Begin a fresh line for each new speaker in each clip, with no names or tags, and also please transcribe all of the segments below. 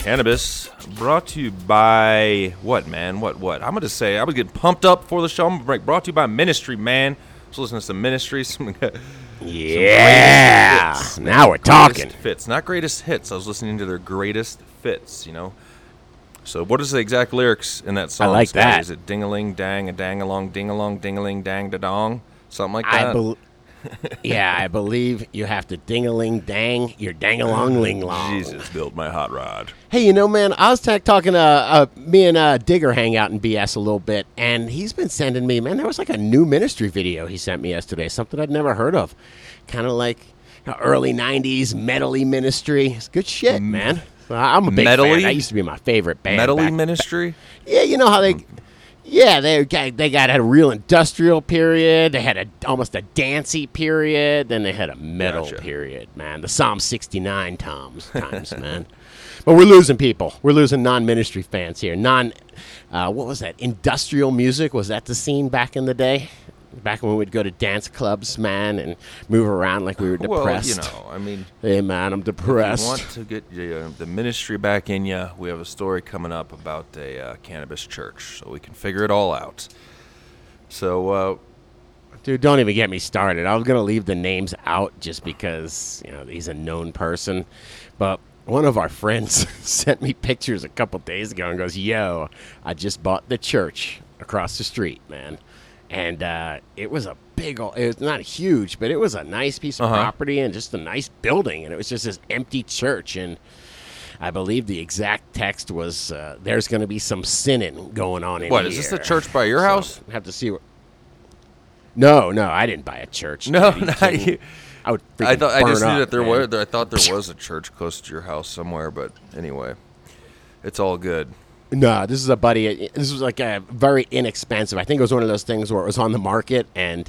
Cannabis brought to you by what man? What what? I'm gonna say i'm gonna get pumped up for the show. I'm gonna break brought to you by ministry man. So listen to some ministry some
Yeah.
hits.
Now we're
greatest
talking.
fits. Not greatest hits. I was listening to their greatest fits you know? So what is the exact lyrics in that song?
I
like
that.
is it ding-a-ling dang a dang along ding-a-long ding-a-ling dang da dong something like
I
that?
bel yeah, I believe you have to ding a ling dang your dang along ling long.
jesus build my hot rod
Hey, you know, man, I was talking to uh, me and uh, Digger hang out in BS a little bit, and he's been sending me, man, there was like a new ministry video he sent me yesterday, something I'd never heard of. Kind of like early 90s metally ministry. It's good shit, man. I'm a big
Metally?
fan. That used to be my favorite band.
metally
back-
ministry
Yeah, you know how they. Yeah, they got they got had a real industrial period. They had a almost a dancey period. Then they had a metal
Gotcha.
period. Man, the Psalm sixty nine times times man. But we're losing people. We're losing non ministry fans here. Non, uh, what was that? Industrial music was that the scene back in the day? Back when we'd go to dance clubs, man, and move around like we were depressed.
well you know i mean
Hey, man, I'm depressed.
want to get uh, the ministry back in you, we have a story coming up about a uh, cannabis church, so we can figure it all out. So, uh,
Dude, don't even get me started. I was gonna leave the names out just because you know he's a known person, but one of our friends sent me pictures a couple days ago and goes, "Yo, I just bought the church across the street, man." And uh, it was a big, old, it was not huge, but it was a nice piece of
Uh-huh.
property and just a nice building, and it was just this empty church and. I believe the exact text was, uh, "There's going to be some sinning going on in
what
here."
is this the church by your
So,
house?
I have to see what. No, no, I didn't buy a church.
No, not you.
I would.
I thought I just
burn
knew
up,
that there
man.
was. I thought there was a church close to your house somewhere, but anyway, it's all good.
No, this is a buddy. Uh, this was like a very inexpensive. I think it was one of those things where it was on the market, and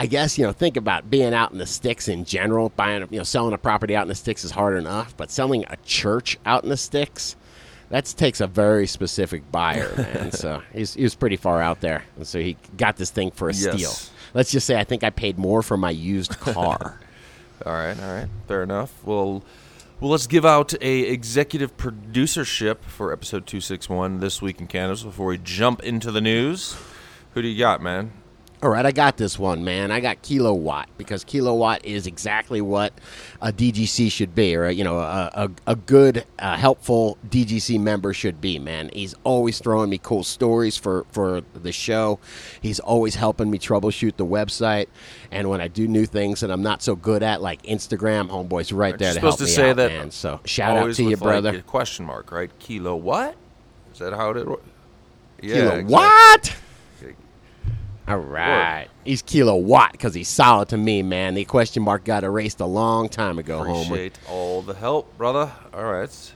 I guess you know, think about being out in the sticks in general. Buying, you know, selling a property out in the sticks is hard enough, but selling a church out in the sticks, that takes a very specific buyer, man. so he's he was pretty far out there, and so he got this thing for a
Yes.
steal. Let's just say I think I paid more for my used car.
All right, all right, fair enough. Well, well, let's give out a executive producership for episode two six one this week in cannabis before we jump into the news. Who do you got, man?
All right, I got this one, man. I got Kilowatt because Kilowatt is exactly what a DGC should be, or you know, a, a, a good, uh, helpful DGC member should be, man. He's always throwing me cool stories for for the show. He's always helping me troubleshoot the website, and when I do new things that I'm not so good at, like Instagram, homeboy's right there to help
supposed
me
say
out,
that
man. So shout out to you,
like,
brother.
a question mark, right? Kilo what? Is that how it? Yeah.
Kilo
exactly.
what? All right. He's kilowatt because he's solid to me, man. The question mark got erased a long time ago.
Appreciate all the help, brother. All right.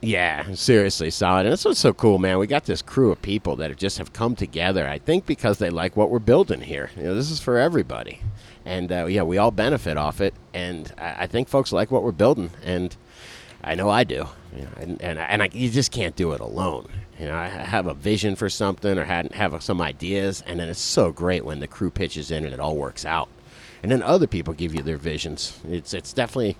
Yeah, seriously, solid. And that's what's so cool, man. We got this crew of people that have just have come together. I think because they like what we're building here. You know, this is for everybody, and uh, yeah, we all benefit off it. And I, I think folks like what we're building, and I know I do. You know, and and, and I, you just can't do it alone. You know, I have a vision for something or had, have some ideas, and then it's so great when the crew pitches in and it all works out. And then other people give you their visions. It's it's definitely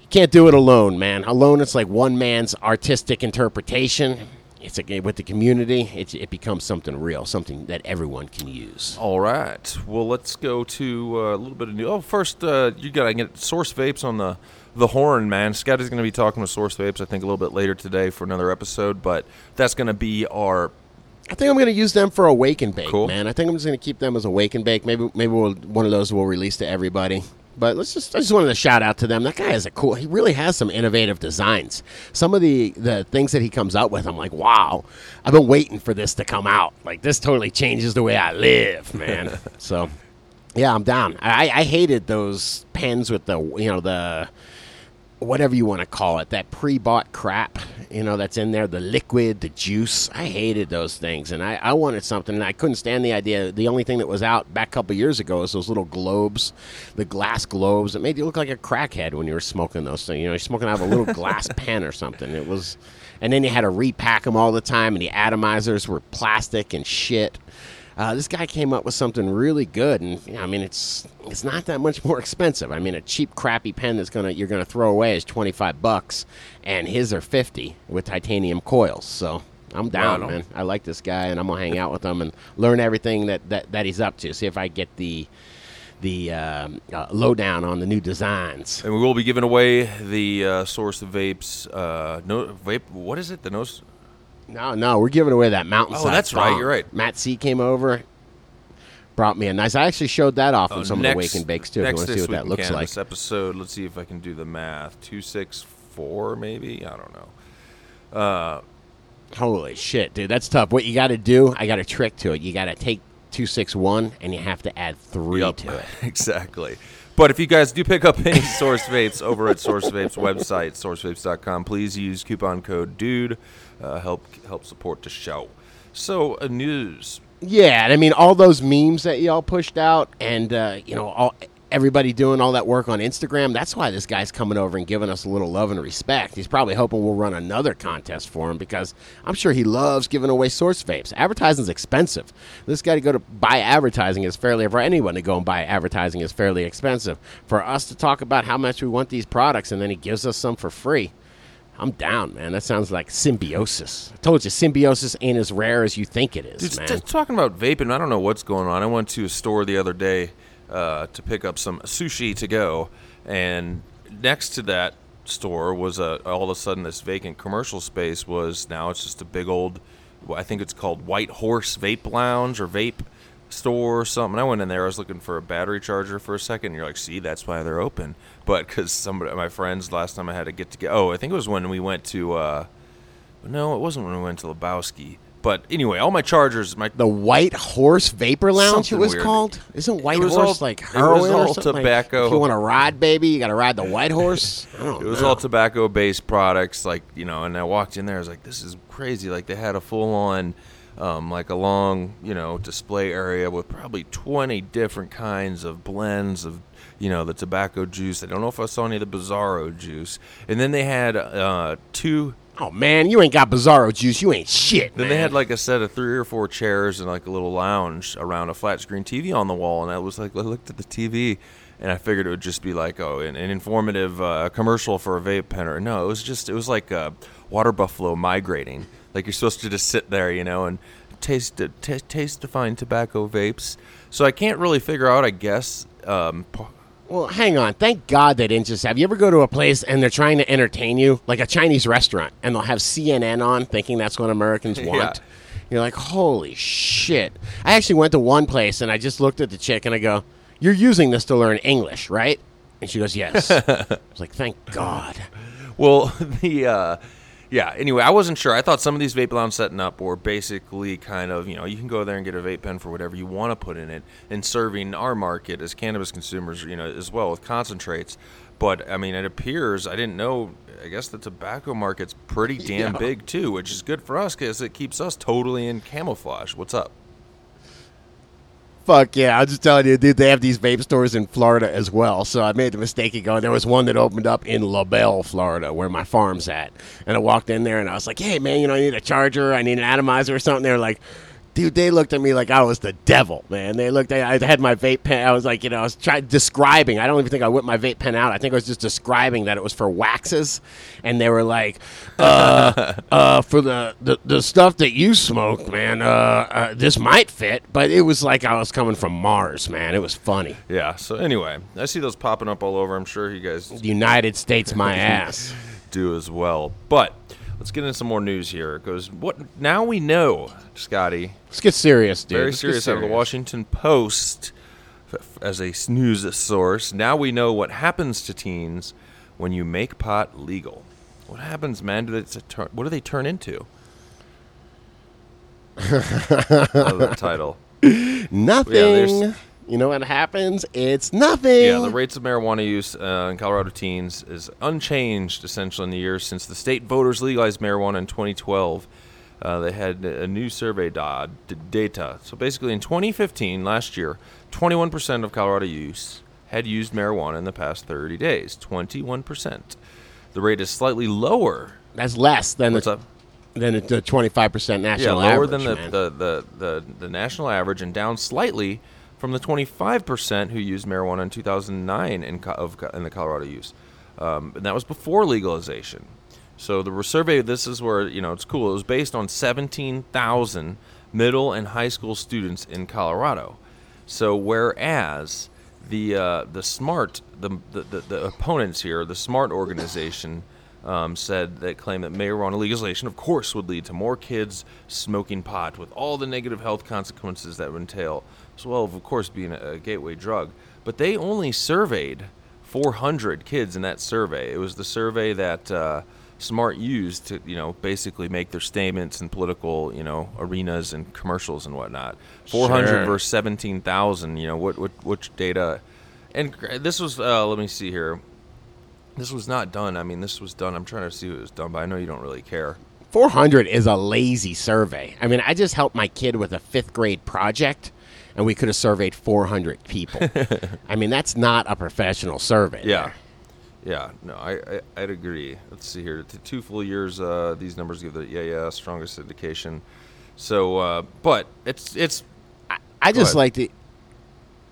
you can't do it alone, man. Alone, it's like one man's artistic interpretation. It's a, with the community, it, it becomes something real, something that everyone can use.
All right. Well, let's go to uh, a little bit of new. Oh, first, uh, you got to get Source Vapes on the the horn, man. Scott is going to be talking with Source Vapes, I think, a little bit later today for another episode, but that's going to be our
I think I'm going to use them for a wake and bake,
Cool.
man. I think I'm just going to keep them as a wake and bake. Maybe maybe we'll, one of those we'll release to everybody. But let's just I just wanted to shout out to them. That guy has a cool. He really has some innovative designs. Some of the the things that he comes out with, I'm like, wow. I've been waiting for this to come out. Like this totally changes the way I live, man. so, yeah, I'm down. I, I hated those pens with the you know the whatever you want to call it, that pre-bought crap, you know, that's in there, the liquid, the juice. I hated those things, and I, I wanted something, and I couldn't stand the idea. The only thing that was out back a couple years ago was those little globes, the glass globes. It made you look like a crackhead when you were smoking those things. You know, you're smoking out of a little glass pen or something. It was, and then you had to repack them all the time, and the atomizers were plastic and shit. Uh, this guy came up with something really good, and you know, I mean, it's it's not that much more expensive. I mean, a cheap, crappy pen that's gonna you're gonna throw away is twenty five bucks, and his are fifty with titanium coils. So I'm down,
on.
man. I like this guy, and I'm gonna hang out with him and learn everything that that, that he's up to. See if I get the the um, uh, lowdown on the new designs.
And we will be giving away the uh, source of vapes. Uh, no vape. What is it? The nose.
No, no, we're giving away that mountainside.
Oh, that's right, you're right.
Matt C came over. Brought me a nice. I actually showed that off in
Oh,
some
next,
of the wake and bakes too. If you
Next
want to see what that looks like.
Episode. Let's see if I can do the math. Two six four, maybe. I don't know. Uh,
Holy shit, dude, that's tough. What you got to do? I got a trick to it. You got to take two six one, and you have to add three
Yup,
to it.
exactly. But if you guys do pick up any Source Vapes over at Source Vapes website, sourcevapes.com, please use coupon code DUDE. Uh, help help support the show. So, uh, news.
Yeah, and I mean all those memes that y'all pushed out, and uh, you know all everybody doing all that work on Instagram. That's why this guy's coming over and giving us a little love and respect. He's probably hoping we'll run another contest for him because I'm sure he loves giving away source vapes. Advertising's expensive. This guy to go to buy advertising is fairly for anyone to go and buy advertising is fairly expensive. For us to talk about how much we want these products and then he gives us some for free. I'm down, man. That sounds like symbiosis. I told you, symbiosis ain't as rare as you think it is,
Dude,
man.
t- talking about vaping, I don't know what's going on. I went to a store the other day uh, to pick up some sushi to go, and next to that store was a, all of a sudden this vacant commercial space was now it's just a big old, I think it's called White Horse Vape Lounge or Vape Store or something. I went in there, I was looking for a battery charger for a second. And you're like, see, that's why they're open. But because somebody, my friends, last time I had to get to get, oh, I think it was when we went to. Uh, no, it wasn't when we went to Lebowski. But anyway, all my chargers, my
The White Horse Vapor Lounge, it was
weird.
called. Isn't White Horse
all-
like
it was
heroin or
all
something? Like,
tobacco.
if you want to ride, baby, you got to ride the White Horse.
It was
know.
all tobacco based products, like you know. And I walked in there, I was like, "This is crazy!" Like they had a full on, um, like a long, you know, display area with probably twenty different kinds of blends of, you know, the tobacco juice. I don't know if I saw any of the Bizarro juice. And then they had uh, two
Oh man, you ain't got Bizarro juice. You ain't shit.
Then
man.
they had like a set of three or four chairs and like a little lounge around a flat screen TV on the wall, and I was like, I looked at the TV, and I figured it would just be like, oh, an, an informative uh, commercial for a vape pen, or no, it was just it was like uh, water buffalo migrating. Like you're supposed to just sit there, you know, and taste the t- taste define tobacco vapes. So I can't really figure out, I guess. Um,
Well, hang on. Thank God they didn't just have. You ever go to a place and they're trying to entertain you, like a Chinese restaurant, and they'll have CNN on, thinking that's what Americans want.
Yeah.
want. You're like, holy shit! I actually went to one place and I just looked at the chick and I go, "You're using this to learn English, right?" And she goes, "Yes." I was like, "Thank God."
Well, the uh, yeah. Anyway, I wasn't sure. I thought some of these vape lounge setting up were basically kind of you know you can go there and get a vape pen for whatever you want to put in it, and serving our market as cannabis consumers, you know, as well with concentrates. But I mean, it appears I didn't know. I guess the tobacco market's pretty damn
Yeah.
big too, which is good for us because it keeps us totally in camouflage. What's up?
Fuck yeah! I'm just telling you, dude. They have these vape stores in Florida as well. So I made the mistake of going. There was one that opened up in LaBelle, Florida, where my farm's at. And I walked in there and I was like, "Hey, man, you know, I need a charger. I need an atomizer or something." They were like, "Dude," they looked at me like I was the devil, man. They looked at. I had my vape pen. I was like, you know, I was trying describing. I don't even think I whipped my vape pen out. I think I was just describing that it was for waxes, and they were like, uh, uh, for the, the the stuff that you smoke, man, uh, uh, this might fit, but it was like I was coming from Mars, man. It was funny.
Yeah. So anyway, I see those popping up all over. I'm sure you guys
United States, my ass.
do as well. But let's get into some more news here. It goes, what now we know, Scotty.
Let's get serious, dude.
Very
Let's get
serious out of the Washington Post as a news source. Now we know what happens to teens when you make pot legal. What happens, man? Do they, what do they turn into? Love that title.
Nothing.
there's-
you know what happens? It's nothing.
Yeah, the rates of marijuana use uh, in Colorado teens is unchanged essentially in the years since the state voters legalized marijuana in 2012. Uh, they had a new survey da- d- data. So basically, in 2015, last year, 21% of Colorado use had used marijuana in the past 30 days. 21%. The rate is slightly lower.
That's less than
What's
the
up?
than the twenty five percent national Yeah,
lower
average.
than the, the, the, the, the national average and down slightly from the 25% who used marijuana in 2009 in, of, in the Colorado use. Um, and that was before legalization. So the survey, this is where, you know, it's cool. It was based on 17,000 middle and high school students in Colorado. So whereas the uh, the smart the, the, the, the opponents here, the smart organization, um, said that claimed that marijuana legalization, of course, would lead to more kids smoking pot with all the negative health consequences that would entail, as well of course being a, gateway drug. But they only surveyed 400 kids in that survey. It was the survey that uh, Smart used to, you know, basically make their statements in political, you know, arenas and commercials and whatnot. 400
Sure.
versus 17,000. You know, what, what, which data? And this was, uh, let me see here. This was not done. I mean, this was done. I'm trying to see what was done, but I know you don't really care.
400 is a lazy survey. I mean, I just helped my kid with a fifth grade project, and we could have surveyed 400 people. I mean, that's not a professional survey.
Yeah.
there.
Yeah, no, I, I I'd agree. Let's see here. Two full years, uh, these numbers give the yeah yeah strongest indication. So, uh, but it's it's
I
Go
just
ahead.
like to.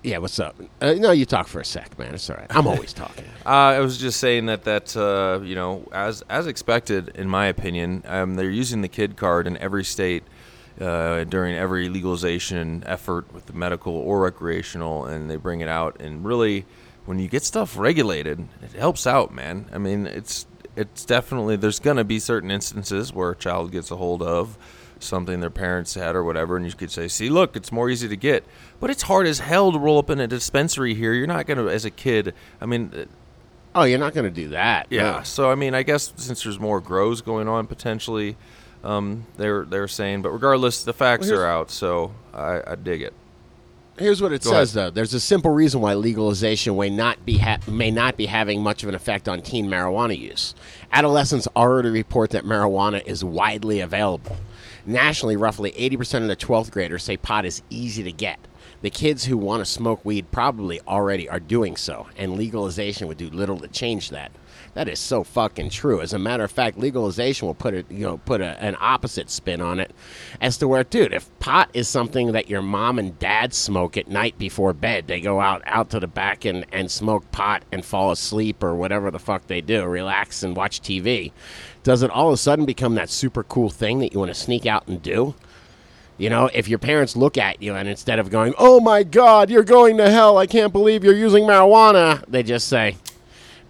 Yeah, what's up? Uh, no, you talk for a sec, man. It's all right. I'm always talking.
Uh, I was just saying that that uh, you know, as as expected, in my opinion, um, they're using the kid card in every state uh, during every legalization effort with the medical or recreational, and they bring it out. And really, when you get stuff regulated, it helps out, man. I mean, it's it's definitely there's gonna be certain instances where a child gets a hold of something their parents had or whatever, and you could say, "See, look, it's more easy to get." But it's hard as hell to roll up in a dispensary here. You're not gonna, as a kid. I mean,
Oh, you're not going to do that.
yeah.
no.
So I mean, I guess since there's more grows going on potentially, um, they're they're saying. But regardless, the facts
Well,
are out, so I, I dig it.
Here's what it
Go
says, though. There's a simple reason why legalization may not be ha- may not be having much of an effect on teen marijuana use. Adolescents already report that marijuana is widely available. Nationally, roughly 80% of the 12th graders say pot is easy to get. The kids who want to smoke weed probably already are doing so, and legalization would do little to change that. That is so fucking true. As a matter of fact, legalization will put it, you know, put a, an opposite spin on it, as to where, dude, if pot is something that your mom and dad smoke at night before bed, they go out out to the back and and smoke pot and fall asleep or whatever the fuck they do, relax and watch TV. Does it all of a sudden become that super cool thing that you want to sneak out and do? You know, if your parents look at you and instead of going, "Oh my God, you're going to hell! I can't believe you're using marijuana," they just say,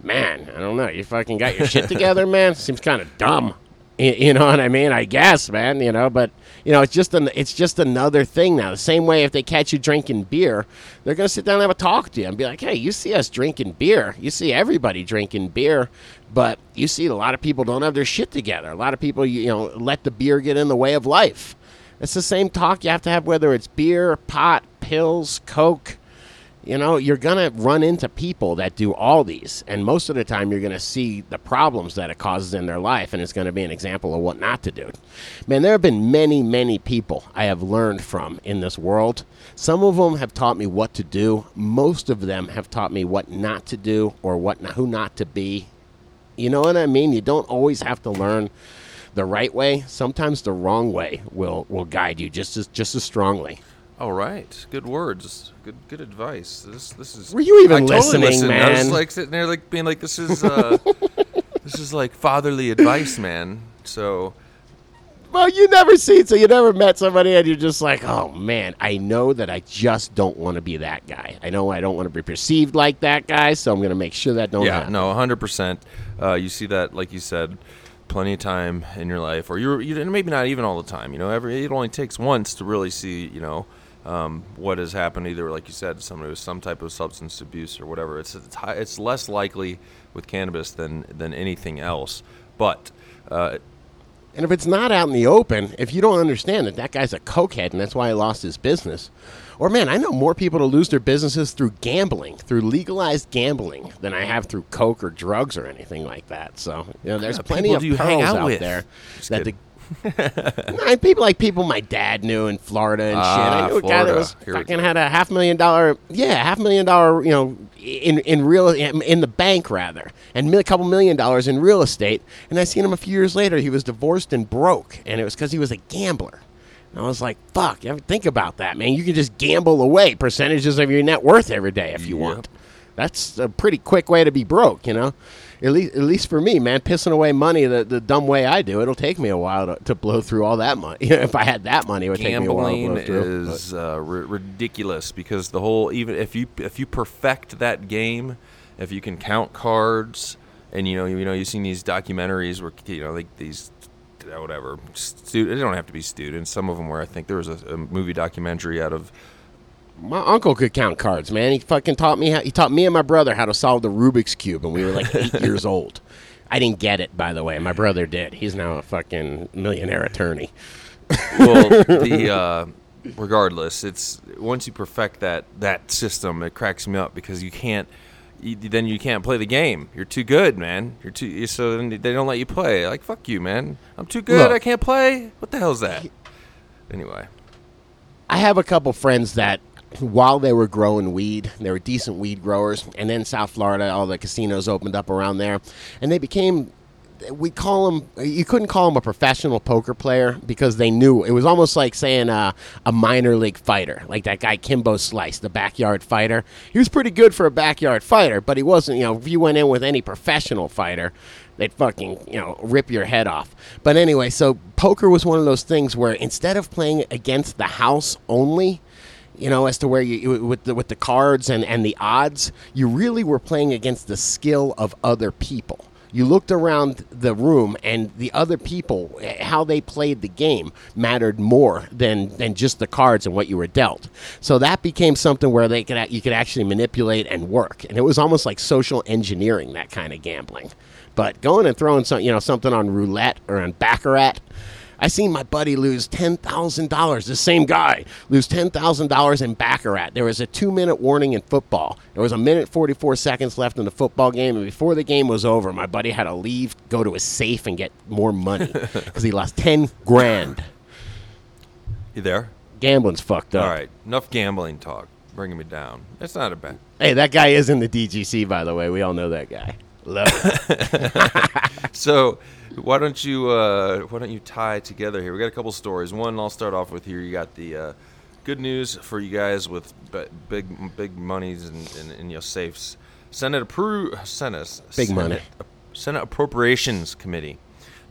"Man, I don't know. You fucking got your shit together, man. Seems kind of dumb." You know what I mean? I guess, man. You know, but you know, it's just an it's just another thing now. The same way if they catch you drinking beer, they're gonna sit down and have a talk to you and be like, "Hey, you see us drinking beer? You see everybody drinking beer, but you see a lot of people don't have their shit together. A lot of people, you know, let the beer get in the way of life." It's the same talk you have to have whether it's beer, pot, pills, coke. You know, you're going to run into people that do all these. And most of the time, you're going to see the problems that it causes in their life. And it's going to be an example of what not to do. Man, there have been many, many people I have learned from in this world. Some of them have taught me what to do. Most of them have taught me what not to do or what who not to be. You know what I mean? You don't always have to learn the right way. Sometimes the wrong way will will guide you just as just as strongly.
All right, good words, good good advice. This this is.
Were you even
I totally
listening,
listened. I was like sitting there, like being like, "This is uh, this is like fatherly advice, man." So
Well, you never seen so you never met somebody and you're just like, oh man, I know that I just don't want to be that guy. I know I don't want to be perceived like that guy, so I'm going to make sure that don't
yeah,
happen.
no, hundred percent. Uh, you see that, like you said, plenty of time in your life, or you're you, maybe not even all the time. You know, every it only takes once to really see. You know. Um, what has happened, either like you said, somebody with some type of substance abuse or whatever. It's it's, high, it's less likely with cannabis than than anything else. But uh,
And if it's not out in the open, if you don't understand that that guy's a cokehead and that's why he lost his business, or man, I know more people to lose their businesses through gambling, through legalized gambling, than I have through coke or drugs or anything like that. So you know, there's plenty of
you hang out
out
with?
there
Just
that the Nah, people like people my dad knew in Florida and shit.
Ah,
I knew a guy that was fucking had a half million dollar, yeah, half million dollar, you know, in in real in, in the bank rather, and a couple million dollars in real estate. And I seen him a few years later. He was divorced and broke, and it was because he was a gambler. And I was like, "Fuck, you ever think about that, man? You can just gamble away percentages of your net worth every day if you
Yep.
want. That's a pretty quick way to be broke, you know." At least, at least for me, man, pissing away money the, the dumb way I do, it'll take me a while to, to blow through all that money. if I had that money, it would take me a while to
gambling
blow through.
is uh, ri- ridiculous because the whole even if you if you perfect that game, if you can count cards, and you know you know you've seen these documentaries where you know like these whatever stu- they don't have to be students. Some of them where I think there was a, a movie documentary out of
My uncle could count cards, man. He fucking taught me. How, he taught me and my brother how to solve the Rubik's cube, and we were like eight years old. I didn't get it, by the way. My brother did. He's now a fucking millionaire attorney.
well the uh, regardless it's once you perfect that that system it cracks me up because you can't you, then you can't play the game you're too good man you're too so then they don't let you play like fuck you man i'm too good
Look.
i can't play what the hell's that anyway
I have a couple friends that, while they were growing weed, they were decent weed growers, and then South Florida, all the casinos opened up around there, and they became. We call them. You couldn't call them a professional poker player because they knew it was almost like saying a, a minor league fighter, like that guy Kimbo Slice, the backyard fighter. He was pretty good for a backyard fighter, but he wasn't. You know, if you went in with any professional fighter, they'd fucking you know rip your head off. But anyway, so poker was one of those things where instead of playing against the house only, you know, as to where you with the with the cards and and the odds, you really were playing against the skill of other people. You looked around the room, and the other people, eh, how they played the game, mattered more than than just the cards and what you were dealt. So that became something where they could you could actually manipulate and work, and it was almost like social engineering that kind of gambling. But going and throwing some, you know, something on roulette or on baccarat, I seen my buddy lose ten thousand dollars. The same guy lose ten thousand dollars in baccarat. There was a two-minute warning in football. There was a minute forty-four seconds left in the football game, and before the game was over, my buddy had to leave, go to his safe, and get more money because he lost ten grand.
you there
Gambling's fucked up.
all right enough gambling talk bringing me down it's not a bad
Hey, that guy is in the DGC, by the way. We all know that guy. Love it.
so why don't you uh, why don't you tie together here? We got a couple stories. One I'll start off with here. You got the uh, good news for you guys with big big monies in, in, in your safes. Senate appro Senate
Big
Senate,
money.
Senate Appropriations Committee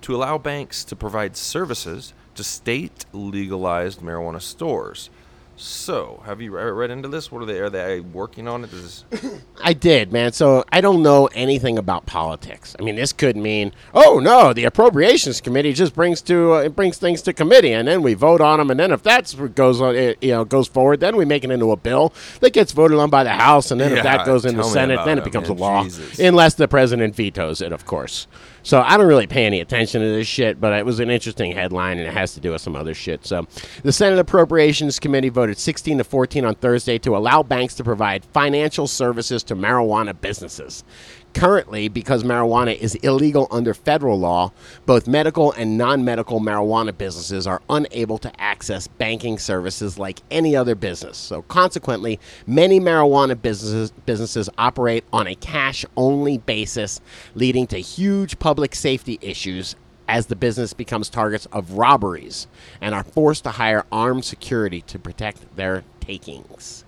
to allow banks to provide services to state legalized marijuana stores. So, have you re- read into this? What are they? Are they working on it? This,
I did, man. So I don't know anything about politics. I mean, this could mean, oh no, the appropriations committee just brings to uh, it brings things to committee, and then we vote on them, and then if that's what goes on, it, you know, goes forward, then we make it into a bill that gets voted on by the House, and then if that goes in the Senate, then it becomes a law,
Jesus.
unless the president vetoes it, of course. So I don't really pay any attention to this shit, but it was an interesting headline, and it has to do with some other shit. So the Senate Appropriations Committee voted 16 to 14 on Thursday to allow banks to provide financial services to marijuana businesses. Currently, because marijuana is illegal under federal law, both medical and non medical marijuana businesses are unable to access banking services like any other business. So, consequently, many marijuana businesses, businesses operate on a cash only basis, leading to huge public safety issues as the business becomes targets of robberies and are forced to hire armed security to protect their takings.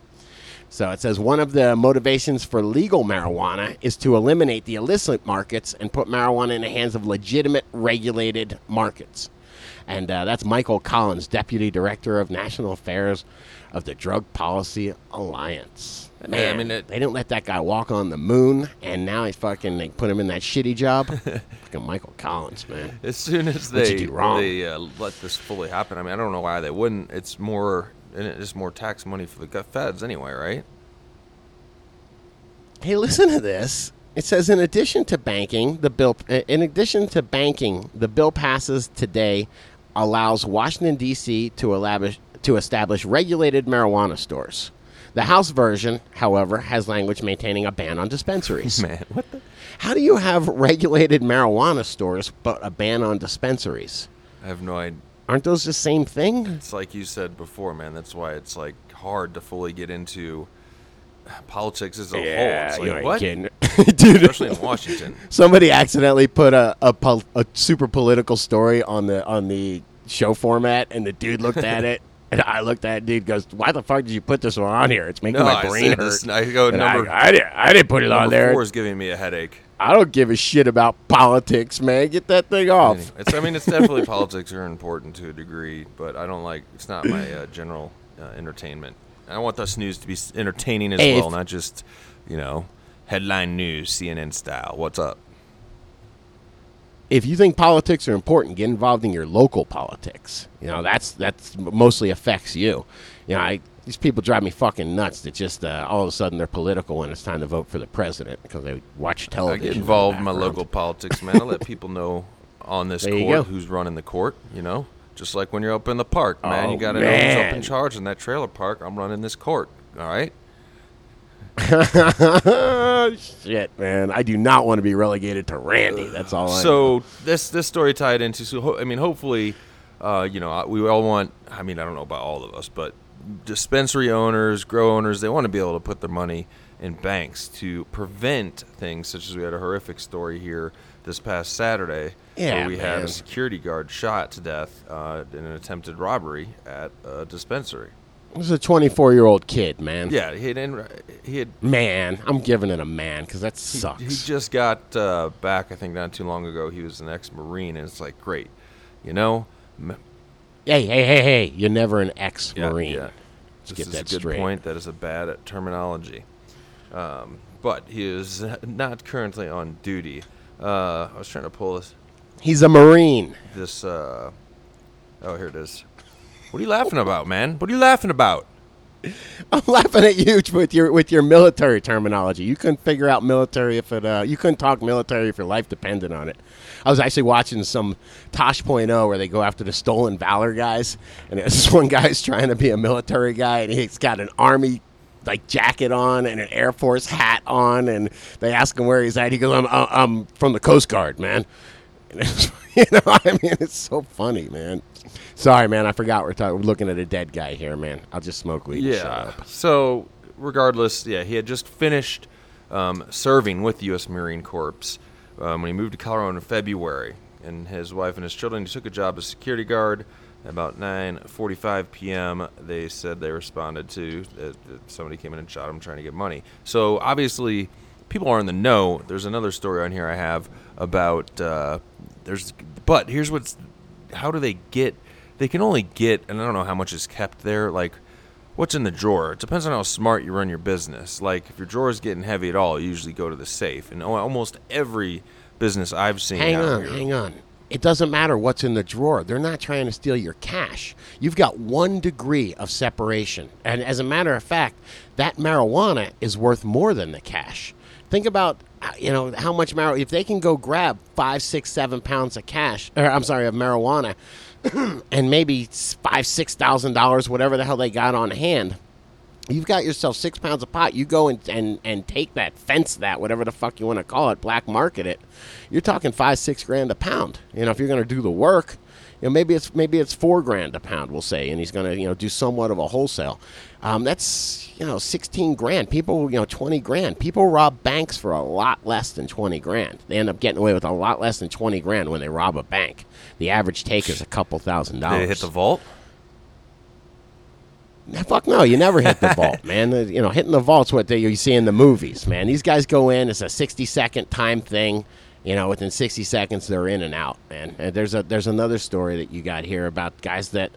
So it says one of the motivations for legal marijuana is to eliminate the illicit markets and put marijuana in the hands of legitimate regulated markets. And uh, that's Michael Collins, Deputy Director of National Affairs of the Drug Policy Alliance.
Yeah, I
Man,
mean, it-
they didn't let that guy walk on the moon, and now he's fucking, they put him in that shitty job. fucking Michael Collins, man.
As soon as they they uh, let this fully happen, I mean, I don't know why they wouldn't. It's more and it's more tax money for the feds anyway, right?
Hey, listen to this. It says, in addition to banking, the bill, uh, in addition to banking, the bill passes today allows Washington D.C. to establish to establish regulated marijuana stores. The House version, however, has language maintaining a ban on dispensaries.
Man, what the?
How do you have regulated marijuana stores but a ban on dispensaries?
I have no idea.
Aren't those the same thing?
It's like you said before, man. That's why it's like hard to fully get into politics as a whole. It's like what?
kidding. Dude,
Especially in Washington.
somebody accidentally put a, a, pol- a super political story on the on the show format, and the dude looked at it, and I looked at it. Dude goes, "Why the fuck did you put this one on here? It's making
No,
my brain
said
hurt."
this- I go
And
number-
I, I didn't, I didn't put it on there.
four is giving me a headache.
I don't give a shit about politics, man. Get that thing off.
It's, I mean, it's definitely politics are important to a degree, but I don't like. It's not my uh, general uh, entertainment. I want this news to be entertaining as
Hey,
well, not just you know headline news, CNN style. What's up?
if you think politics are important, get involved in your local politics. You know, that's that's mostly affects you. You know, I, these people drive me fucking nuts that just uh, all of a sudden they're political when it's time to vote for the president because they watch television. I get
involved in my local politics, man. I let people know on this
There
court who's running the court. You know, just like when you're up in the park, man.
Oh,
you got to know who's up in charge in that trailer park. I'm running this court. All right.
Shit, man. I do not want to be relegated to Randy. That's all I know.
So this this story tied into so ho- I mean hopefully, uh, you know we all want I mean I don't know about all of us but dispensary owners, grow owners they want to be able to put their money in banks to prevent things such as we had a horrific story here this past Saturday
Yeah,
where we had a security guard shot to death uh, in an attempted robbery at a dispensary.
This is a 24 year old kid, man.
Yeah, he had he had
Man, I'm giving it a man because that sucks.
He just got uh, back, I think, not too long ago. He was an ex-marine, and it's like, great, you know. M-
hey, hey, hey, hey. You're never an ex
yeah,
Marine.
yeah.
Let's
This
get
is
that
a good
straight.
point. That is a bad terminology. Um, but he is not currently on duty. Uh, I was trying to pull this.
He's a Marine.
This. Uh, oh, here it is. What are you laughing about, man? What are you laughing about?
I'm laughing at you with your with your military terminology. You couldn't figure out military if it uh, you couldn't talk military if your life depended on it. I was actually watching some Tosh.0 where they go after the stolen valor guys, and this one guy's trying to be a military guy, and he's got an army like jacket on and an Air Force hat on, and they ask him where he's at. He goes, "I'm I'm- I'm from the Coast Guard, man." And it's, you know, I mean, it's so funny, man. Sorry, man. I forgot we're talking. We're looking at a dead guy here, man. I'll just smoke weed.
Yeah.
up.
So, regardless, yeah, he had just finished um, serving with the U.S. Marine Corps um, when he moved to Colorado in February, and his wife and his children. Took a job as security guard. About 9:45 p.m., they said they responded to that somebody came in and shot him trying to get money. So obviously, people are in the know. There's another story on here I have about uh, there's, but here's what's how do they get? They can only get, and I don't know how much is kept there. Like, what's in the drawer? It depends on how smart you run your business. Like, if your drawer is getting heavy at all, you usually go to the safe. And almost every business I've seen,
Hang on,
here-
hang on. It doesn't matter what's in the drawer. They're not trying to steal your cash. You've got one degree of separation. And as a matter of fact, that marijuana is worth more than the cash. Think about, uh, you know, how much marijuana, if they can go grab five, six, seven pounds of cash, or I'm sorry, of marijuana, and maybe five, six thousand dollars, whatever the hell they got on hand, you've got yourself six pounds of pot. You go and, and, and take that, fence that, whatever the fuck you want to call it, black market it. You're talking five, six grand a pound. You know, if you're going to do the work, you know, maybe it's maybe it's four grand a pound, we'll say, and he's going to you know do somewhat of a wholesale. Um, that's you know sixteen grand. People you know twenty grand. People rob banks for a lot less than twenty grand. They end up getting away with a lot less than twenty grand when they rob a bank. The average take is a couple thousand dollars.
They hit the vault.
Fuck no, you never hit the vault, man. You know, hitting the vault's what they, you see in the movies, man. These guys go in, it's a 60 second time thing, You know, within 60 seconds, they're in and out, man. And there's a there's another story that you got here about guys that,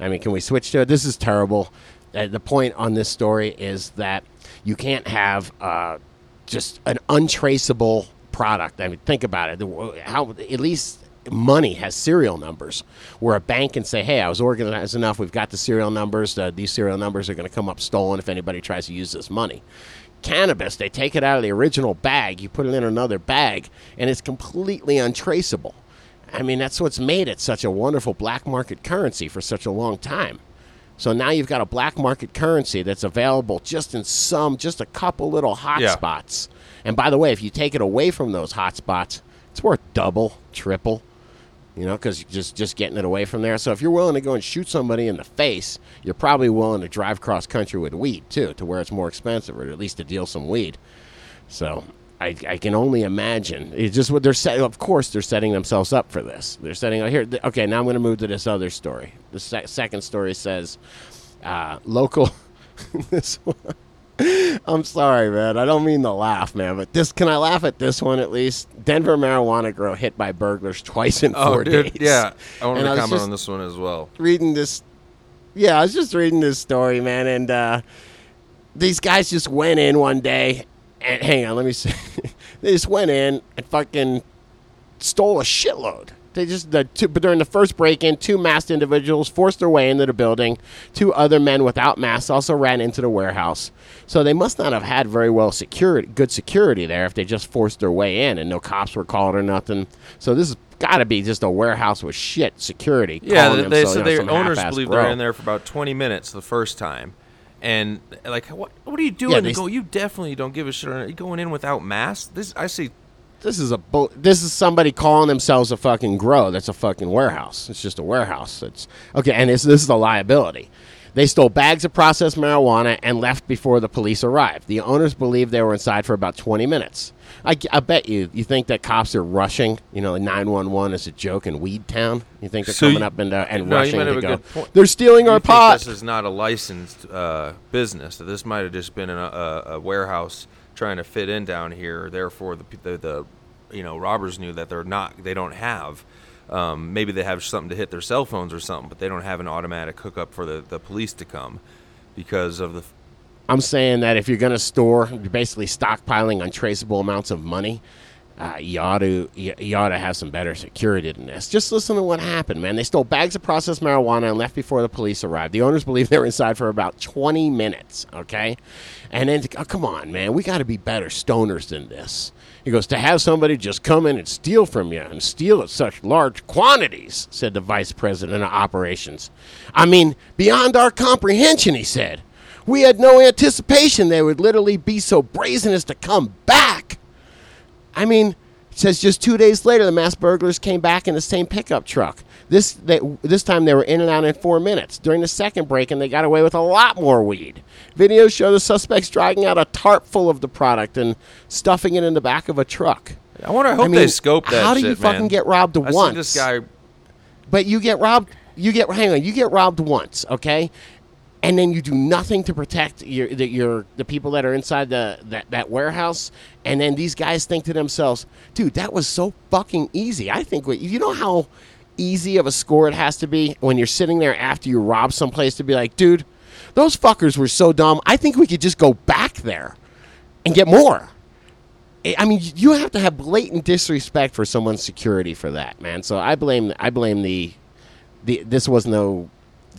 I mean, can we switch to it? This is terrible. Uh, the point on this story is that you can't have uh, just an untraceable product. I mean, think about it. How at least money has serial numbers, where a bank can say, "Hey, I was organized enough. We've got the serial numbers. Uh, these serial numbers are going to come up stolen if anybody tries to use this money." Cannabis, they take it out of the original bag, you put it in another bag, and it's completely untraceable. I mean, that's what's made it such a wonderful black market currency for such a long time. So now you've got a black market currency that's available just in some, just a couple little hot
Yeah.
spots. And by the way, if you take it away from those hot spots, it's worth double, triple, you know, because just, just getting it away from there. So if you're willing to go and shoot somebody in the face, you're probably willing to drive cross country with weed, too, to where it's more expensive, or at least to deal some weed. So I, I can only imagine. It's just what they're setting. Of course, they're setting themselves up for this. They're setting up here. th- Okay, now I'm going to move to this other story. The sec- second story says uh, local. this one. I'm sorry, man. I don't mean to laugh, man. But this can I laugh at this one at least? Denver marijuana grow hit by burglars twice in
Oh,
four
dude,
days.
yeah. I wanted
And
to comment on this one as well.
reading this. Yeah, I was just reading this story, man, and uh, these guys just went in one day. And hang on, let me see. they just went in and fucking stole a shitload. They just the two, but during the first break-in, two masked individuals forced their way into the building. Two other men without masks also ran into the warehouse. So they must not have had very well security, good security there if they just forced their way in and no cops were called or nothing. So this has got to be just a warehouse with shit security.
Yeah, they, they said their owners believe they're in there for about 20 minutes the first time. And like, what what are you doing?
Yeah, they-
go, you definitely don't give a shit. Are you going in without masks? This I see.
This is a bull. This is somebody calling themselves a fucking grow. That's a fucking warehouse. It's just a warehouse. It's okay, and it's, this is a liability. They stole bags of processed marijuana and left before the police arrived. The owners believe they were inside for about 20 minutes. I, I bet you, you think that cops are rushing. You know, 911 is a joke in Weed Town. You think they're
So
coming
you-
up and, uh, and
No,
rushing to go? They're stealing
You
our pot.
This is not a licensed uh, business. This might have just been a, a, a warehouse trying to fit in down here. Therefore, the, the the you know robbers knew that they're not. They don't have. Um, maybe they have something to hit their cell phones or something, but they don't have an automatic hookup for the, the police to come because of the.
I'm saying that if you're going to store, you're basically stockpiling untraceable amounts of money. Uh, you ought to you, you ought to have some better security than this. Just listen to what happened, man. They stole bags of processed marijuana and left before the police arrived. The owners believe they were inside for about 20 minutes. Okay, and then oh, come on, man, we got to be better stoners than this. He goes to have somebody just come in and steal from you and steal at such large quantities," said the vice president of operations. I mean, beyond our comprehension, he said. We had no anticipation they would literally be so brazen as to come back. I mean, it says just two days later, the mass burglars came back in the same pickup truck. This they, this time they were in and out in four minutes. During the second break, and they got away with a lot more weed. Videos show the suspects dragging out a tarp full of the product and stuffing it in the back of a truck.
I wonder. I hope
mean,
they scope that.
how do you
shit,
fucking
man.
get robbed
I
once?
this guy.
But you get robbed. You get hang on. You get robbed once, okay, and then you do nothing to protect your the, your the people that are inside the that, that warehouse. And then these guys think to themselves, "Dude, that was so fucking easy." I think what you know how easy of a score it has to be when you're sitting there after you rob someplace to be like, "Dude, those fuckers were so dumb. I think we could just go back there and get more." I mean, you have to have blatant disrespect for someone's security for that, man. So I blame I blame the the this was no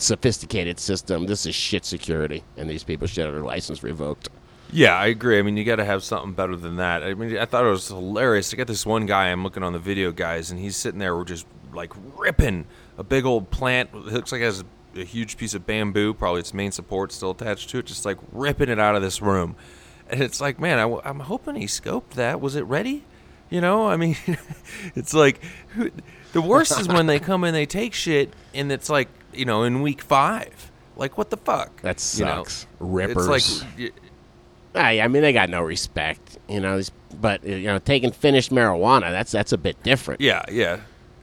sophisticated system. This is shit security, and these people should have their license revoked.
Yeah, I agree. I mean, you got to have something better than that. I mean, I thought it was hilarious. I got this one guy. I'm looking on the video, guys, and he's sitting there, we're just like ripping a big old plant. It looks like it has a huge piece of bamboo, probably its main support still attached to it, just like ripping it out of this room. And it's like, man, I, am hoping he scoped that. Was it ready? You know, I mean, it's like the worst is when they come and they take shit, and it's like, you know, in week five. Like, what the fuck?
That
You know?
sucks. Rippers.
It's like, y-
I, I mean, they got no respect, you know. But you know, taking finished marijuana, that's that's a bit different.
yeah, yeah.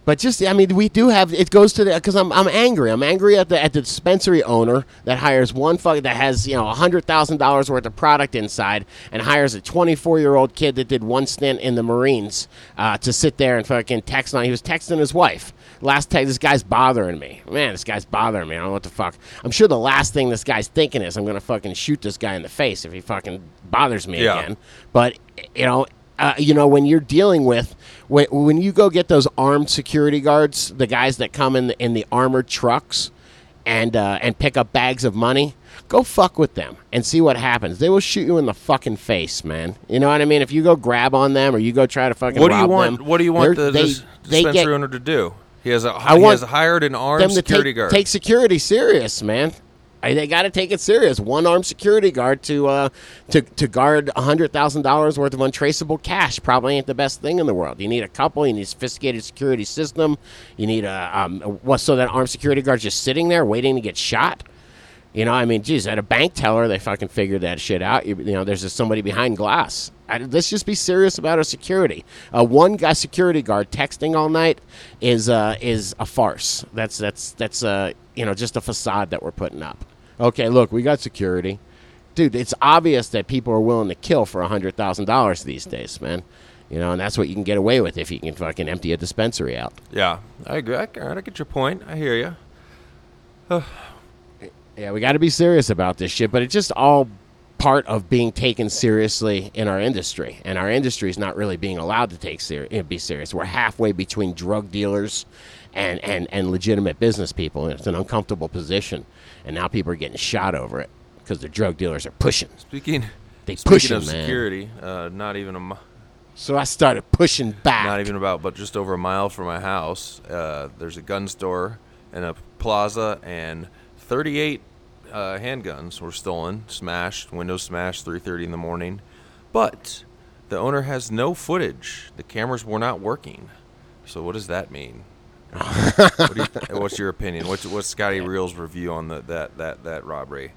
But just, I mean, we do have. It goes to the because I'm, I'm angry. I'm angry at the at the dispensary owner that hires one fuck that has you know hundred thousand dollars worth of product inside and hires a 24 year old kid that did one stint in the Marines uh, to sit there and fucking text on. He was texting his wife. Last text, this guy's bothering me. Man, this guy's bothering me. I don't know what the fuck. I'm sure the last thing this guy's thinking is I'm gonna fucking shoot this guy in the face if he fucking bothers me
Yeah.
again. But you know, uh, you know, when you're dealing with when, when you go get those armed security guards, the guys that come in the, in the armored trucks and uh, and pick up bags of money, go fuck with them and see what happens. They will shoot you in the fucking face, man. You know what I mean? If you go grab on them or you go try to fucking
What do you want?
them,
What do you want the
they,
dis-
they
dispensary
get
owner to do? He has a
I
he has hired an armed
them
security
take,
guard.
take security serious, man. I, they got to take it serious. One armed security guard to uh, to to guard hundred thousand dollars worth of untraceable cash probably ain't the best thing in the world. You need a couple. You need a sophisticated security system. You need a um, what? So that armed security guard's just sitting there waiting to get shot. You know, I mean, geez, at a bank teller, they fucking figured that shit out. You, you know, there's just somebody behind glass. I, let's just be serious about our security. Uh, one guy security guard texting all night is uh, is a farce. That's that's that's uh, you know just a facade that we're putting up. Okay, look, we got security, dude. It's obvious that people are willing to kill for a hundred thousand dollars these days, man. You know, and that's what you can get away with if you can fucking empty a dispensary out.
yeah, I agree. I, I get your point. I hear you.
Yeah, we got to be serious about this shit, but it's just all part of being taken seriously in our industry, and our industry is not really being allowed to take ser- eh, be serious. We're halfway between drug dealers and, and, and legitimate business people, and it's an uncomfortable position. And now people are getting shot over it because the drug dealers are pushing.
Speaking
They
speaking
pushing,
of
man.
security, uh, not even a mi-
So I started pushing back.
not even about, but just over a mile from my house, uh, there's a gun store and a plaza, and 38 uh, handguns were stolen, smashed, windows smashed, 3:30 in the morning. But the owner has no footage. The cameras were not working. So what does that mean? What do you th- what's your opinion? What's what's Scotty Reel's review on the, that that that robbery?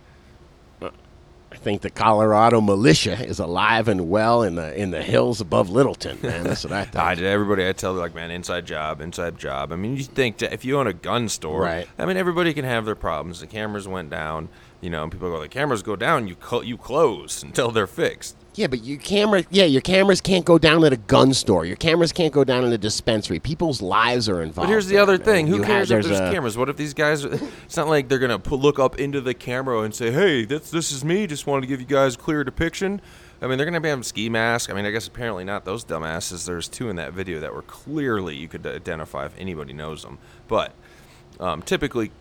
I think the Colorado militia is alive and well in the in the hills above Littleton, man. That's what I thought.
I did everybody I tell like man inside job inside job I mean you think that if you own a gun store
Right.
I mean everybody can have their problems the cameras went down you know and people go the cameras go down you cl- you close until they're fixed
Yeah, but your camera, yeah, your cameras can't go down at a gun store. Your cameras can't go down in a dispensary. People's lives are involved.
but here's the other thing. Who
You have-
cares if there's
a-
cameras? What if these guys it's not like they're gonna put, look up into the camera and say hey this this is me. Just wanted to give you guys a clear depiction. I mean they're gonna be having ski masks. I mean I guess apparently not. Those dumbasses there's two in that video that were clearly you could identify if anybody knows them. But um, typically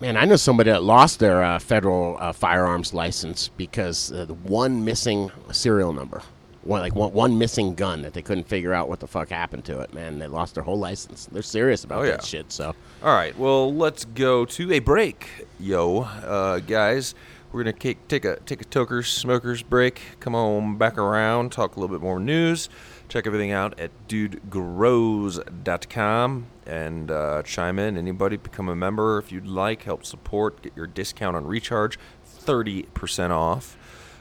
Man, I know somebody that lost their uh, federal uh, firearms license because uh, the one missing serial number, one like one, one missing gun that they couldn't figure out what the fuck happened to it. Man, they lost their whole license. They're serious about
Oh,
that shit. So
All right, well, let's go to a break, yo, uh, guys. We're gonna take a take a tokers smokers break. Come on back around, talk a little bit more news. Check everything out at dudegrows.com and uh, chime in. Anybody become a member if you'd like. Help support. Get your discount on recharge, thirty percent off,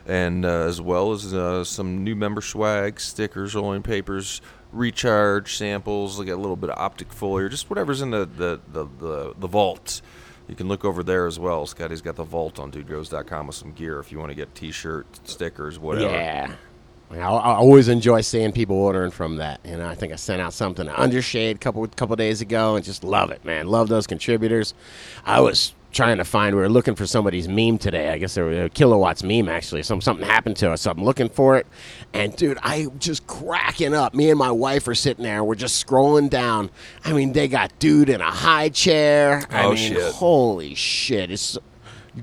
and uh, as well as uh, some new member swag, stickers, rolling papers, recharge samples. At a little bit of optic foliar, just whatever's in the the, the, the, the vault. You can look over there as well. Scotty's got the vault on dudegrows.com with some gear if you want to get t-shirt, stickers, whatever.
yeah, I, I always enjoy seeing people ordering from that. You know, I think I sent out something to Undershade a couple couple days ago, and just love it, man. Love those contributors. I was trying to find. We were looking for somebody's meme today. I guess there was a kilowatts meme actually. Some something happened to us. So I'm looking for it, and dude, I just cracking up. Me and my wife are sitting there. We're just scrolling down. I mean, they got dude in a high chair. I
Oh,
mean,
shit.
holy shit! It's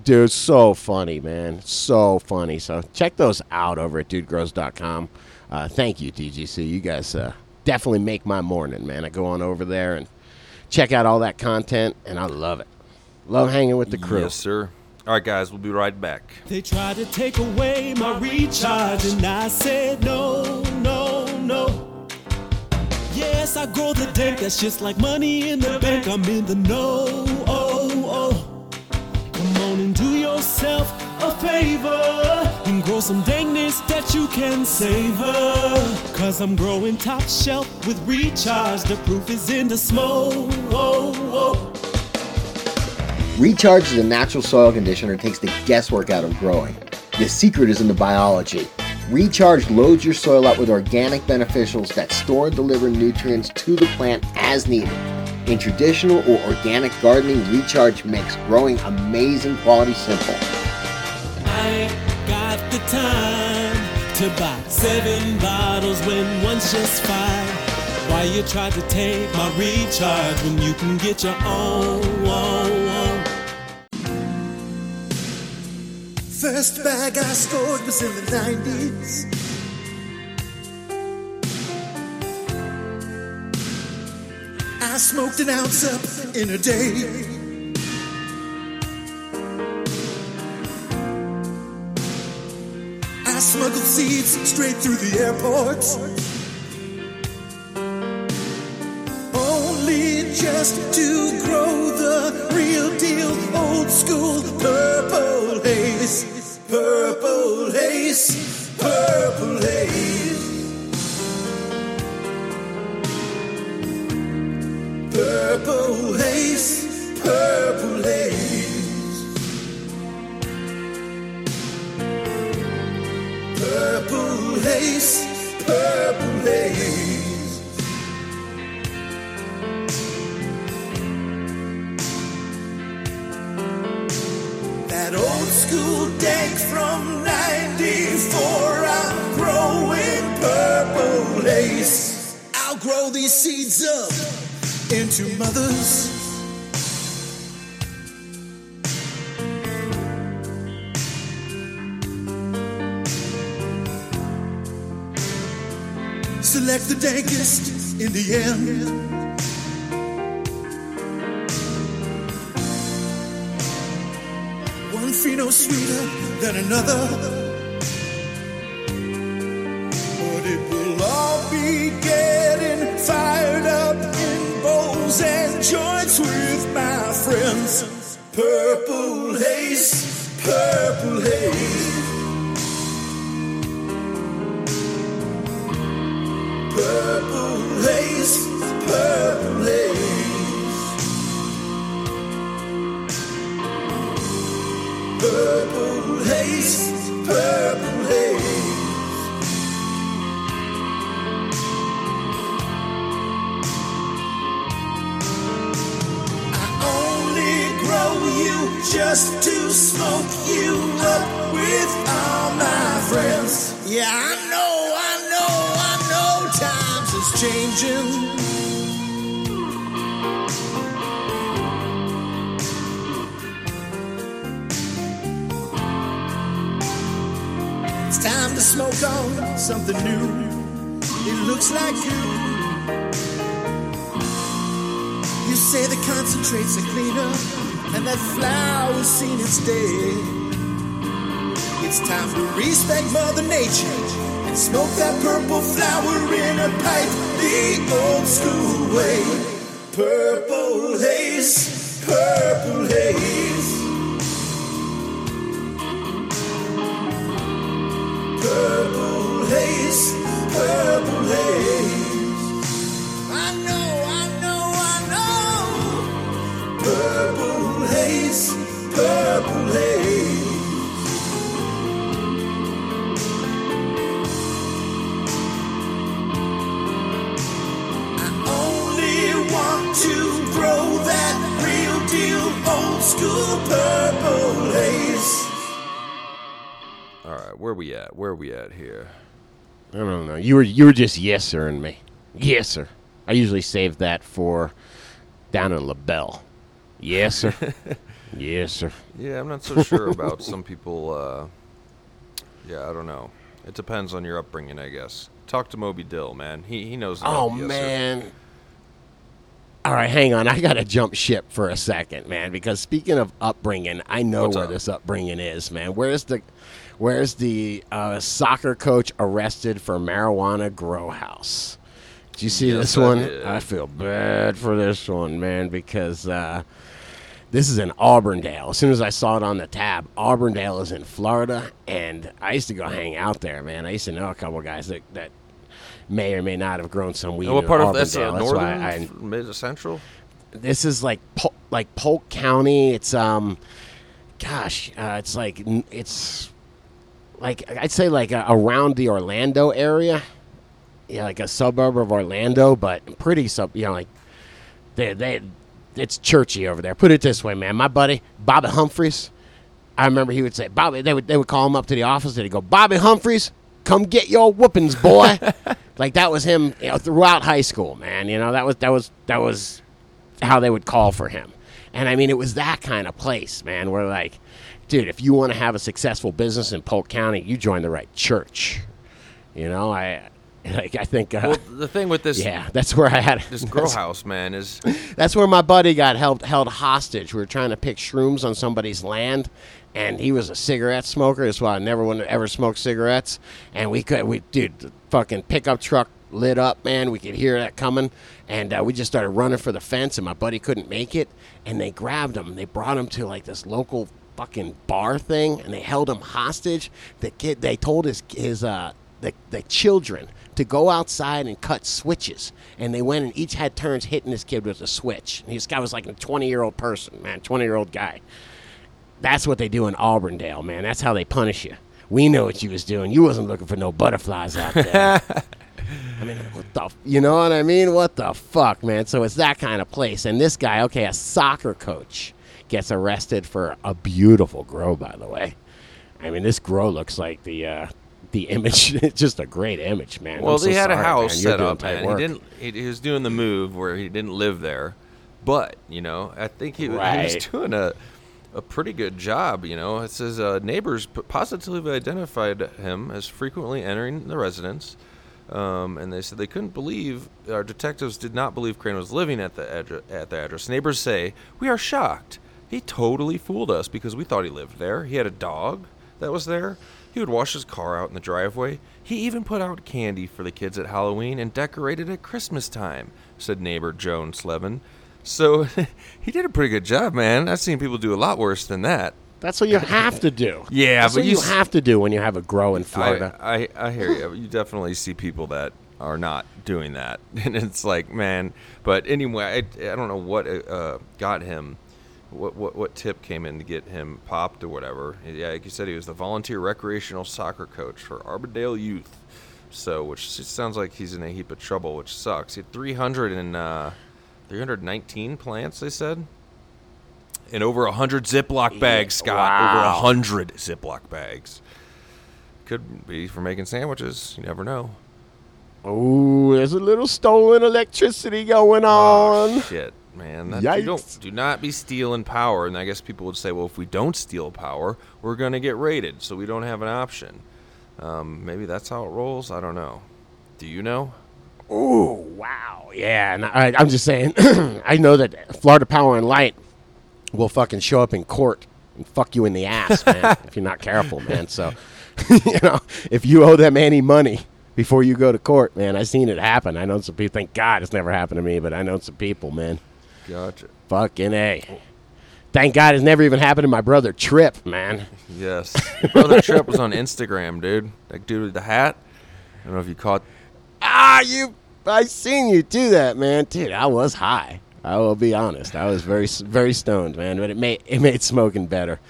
Dude, so funny, man. So funny. So check those out over at dudegrows.com. Uh, thank you, DGC. You guys uh, definitely make my morning, man. I go on over there and check out all that content, and I love it. Love hanging with the crew.
Yes, sir. All right, guys, we'll be right back.
They tried to take away my recharge, and I said no, no, no. Yes, I grow the dank, that's just like money in the bank. I'm in the know, oh, oh. On and do yourself a favor and grow some dankness that you can savor. Cause I'm growing top shelf with recharge. The proof is in the smoke.
Recharge is a natural soil conditioner that takes the guesswork out of growing. The secret is in the biology. Recharge loads your soil up with organic beneficials that store and deliver nutrients to the plant as needed. In traditional or organic gardening, Recharge makes growing amazing quality simple.
I got the time to buy seven bottles when one's just fine. Why you try to take my recharge when you can get your own?
First bag I scored was in the 90s. I smoked an ounce up in a day. I smuggled seeds straight through the airport. Only just to grow the real deal, old school purple haze. Purple haze, purple haze. Purple haze, purple haze. Purple haze, purple haze. That old school dank from 94, I'm growing purple haze. I'll grow these seeds up into mothers. Select the dankest in the end. One pheno sweeter than another. But it will all be getting Purple haze, purple haze. Changing. It's time to smoke on something new. It looks like you. You say the concentrates are cleaner, and that flower's seen its day. It's time to respect Mother Nature and smoke that purple flower in a pipe the old school way. Purple haze, purple haze.
Where we at here?
I don't know. You were you were just yes sirring me. Yes sir. I usually save that for down in LaBelle. Yes sir. yes sir.
Yeah, I'm not so sure about some people. Uh, yeah, I don't know. It depends on your upbringing, I guess. Talk to Moby Dill, man. He he knows.
Oh
the yes, sir.
man. All right, hang on. I got to jump ship for a second, man, because speaking of upbringing, I know
What's
where
up?
this upbringing is, man. Where's the where's the uh, soccer coach arrested for marijuana grow house? Did you see
Yes,
this
I
one?
did.
I feel bad for this one, man, because uh, This is in Auburndale. As soon as I saw it on the tab, Auburndale is in Florida, and I used to go hang out there, man. I used to know a couple guys that, that may or may not have grown some weed.
what
in
part of that's uh,
Auburndale.
northern,
I-
f- mid, central?
this is like Pol- like Polk County. It's um, gosh, uh, it's like it's like I'd say like uh, around the Orlando area, yeah, like a suburb of Orlando, but pretty sub. You know, like they they it's churchy over there. Put it this way, man. My buddy Bobby Humphreys. I remember he would say, Bobby. They would they would call him up to the office and he'd go, Bobby Humphreys, come get your whoopings, boy. like that was him you know, throughout high school, man. You know that was that was that was how they would call for him. And I mean, it was that kind of place, man, where like, dude, if you want to have a successful business in Polk County, you join the right church. You know, I like I think. Uh,
Well, the thing with this,
yeah, that's where I had
this grow house, man, is
that's where my buddy got held held hostage. We were trying to pick shrooms on somebody's land, and he was a cigarette smoker. That's why I never wanted to ever smoke cigarettes. And we could, we dude, the fucking pickup truck lit up, man. We could hear that coming, and uh, we just started running for the fence. And my buddy couldn't make it, and they grabbed him. They brought him to like this local fucking bar thing, and they held him hostage. The kid, they told his his uh the the children to go outside and cut switches. And they went and each had turns hitting this kid with a switch. And this guy was like a 20 year old person, man, 20 year old guy. That's what they do in Auburndale, man. That's how they punish you. We know what you was doing. You wasn't looking for no butterflies out there. I mean, what the, f- you know what I mean? What the fuck, man? So it's that kind of place. And this guy, okay, a soccer coach, gets arrested for a beautiful grow, by the way. I mean, this grow looks like the uh, the image. It's just a great image, man.
well,
I'm so
he had a house
man.
Set up,
work.
He didn't. He, he was doing the move where he didn't live there, but you know, I think he, he was doing a a pretty good job. You know, it says uh, neighbors positively identified him as frequently entering the residence. Um, and they said they couldn't believe our detectives did not believe Crane was living at the address. At the address, neighbors say we are shocked. He totally fooled us because we thought he lived there. He had a dog that was there. He would wash his car out in the driveway. He even put out candy for the kids at Halloween and decorated at Christmas time, said neighbor Joan Slevin. So he did a pretty good job, man. I've seen people do a lot worse than that.
That's what you have to do.
Yeah,
That's
but
what
you
you
s-
have to do when you have a grow in Florida.
I, I, I hear you. You definitely see people that are not doing that, and it's like, man. But anyway, I, I don't know what uh, got him. What, what what tip came in to get him popped or whatever? Yeah, like you said, he was the volunteer recreational soccer coach for Auburndale Youth. So, which sounds like he's in a heap of trouble, which sucks. He had 300 and uh, 319 plants. They said. And over a hundred Ziploc bags, Scott. Over a hundred Ziploc bags. Could be for making sandwiches. You never know.
Oh, there's a little stolen electricity going on.
Oh shit, man! That, you
Yikes.
don't do not be stealing power. And I guess people would say, well, if we don't steal power, we're going to get raided, so we don't have an option. Um, maybe that's how it rolls. I don't know. Do you know?
Oh, wow. Yeah, and I, I'm just saying, I know that Florida Power and Light will fucking show up in court and fuck you in the ass, man, if you're not careful, man. So, you know, if you owe them any money before you go to court, man, I've seen it happen. I know some people, thank God it's never happened to me, but I know some people, man.
Gotcha.
Fucking A. Thank God it's never even happened to my brother Trip, man.
Yes. Your brother Trip was on Instagram, dude. That dude with the hat. I don't know if you caught.
Ah, you. I seen you do that, man. Dude, I was high. I will be honest. I was very, very stoned, man. But it made it made smoking better.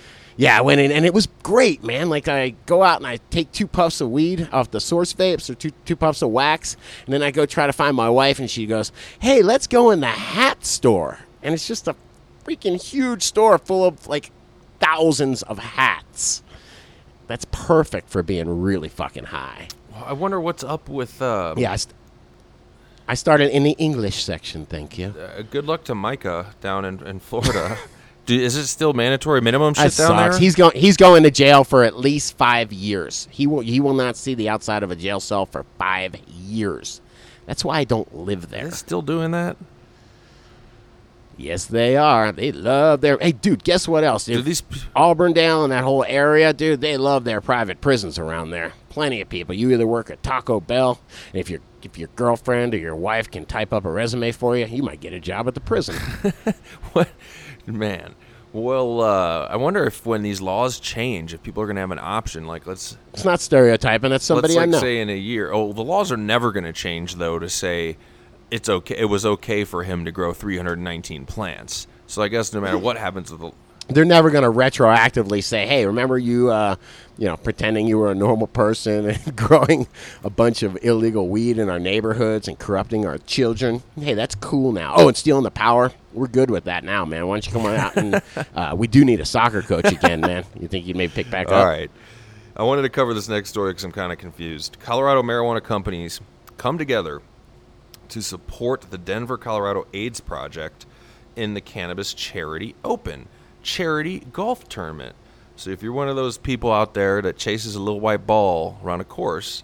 Yeah, I went in and it was great, man. Like I go out and I take two puffs of weed off the source vapes or two two puffs of wax, and then I go try to find my wife, and she goes, "Hey, let's go in the hat store." And it's just a freaking huge store full of like thousands of hats. That's perfect for being really fucking high.
I wonder what's up with. Uh,
Yeah, I, st- I started in the English section. Thank you.
Uh, good luck to Micah down in, in Florida. Do, is it still mandatory minimum shit
That
down
sucks.
there?
He's going. He's going to jail for at least five years. He will. He will not see the outside of a jail cell for five years. That's why I don't live there.
still doing that?
Yes, they are. They love their. Hey, dude, guess what else? Dude?
these-
Auburndale and that whole area, dude, they love their private prisons around there. Plenty of people. You either work at Taco Bell, and if your if your girlfriend or your wife can type up a resume for you, you might get a job at the prison.
what man Well, uh, I wonder if when these laws change, if people are going to have an option. Like, let's
It's not stereotyping. That's somebody
let's
I
like
know.
say in a year. Oh, the laws are never going to change though. To say it's okay, it was okay for him to grow 319 plants. So I guess no matter what happens with the
They're never going to retroactively say, "Hey, remember you, uh, you know, pretending you were a normal person and growing a bunch of illegal weed in our neighborhoods and corrupting our children. Hey, that's cool now. Oh, and stealing the power. We're good with that now, man. Why don't you come on out and uh, we do need a soccer coach again, man. You think you may pick back up?
All right. I wanted to cover this next story because I'm kind of confused. Colorado marijuana companies come together to support the Denver, Colorado AIDS Project in the Cannabis Charity Open charity golf tournament. So if you're one of those people out there that chases a little white ball around a course,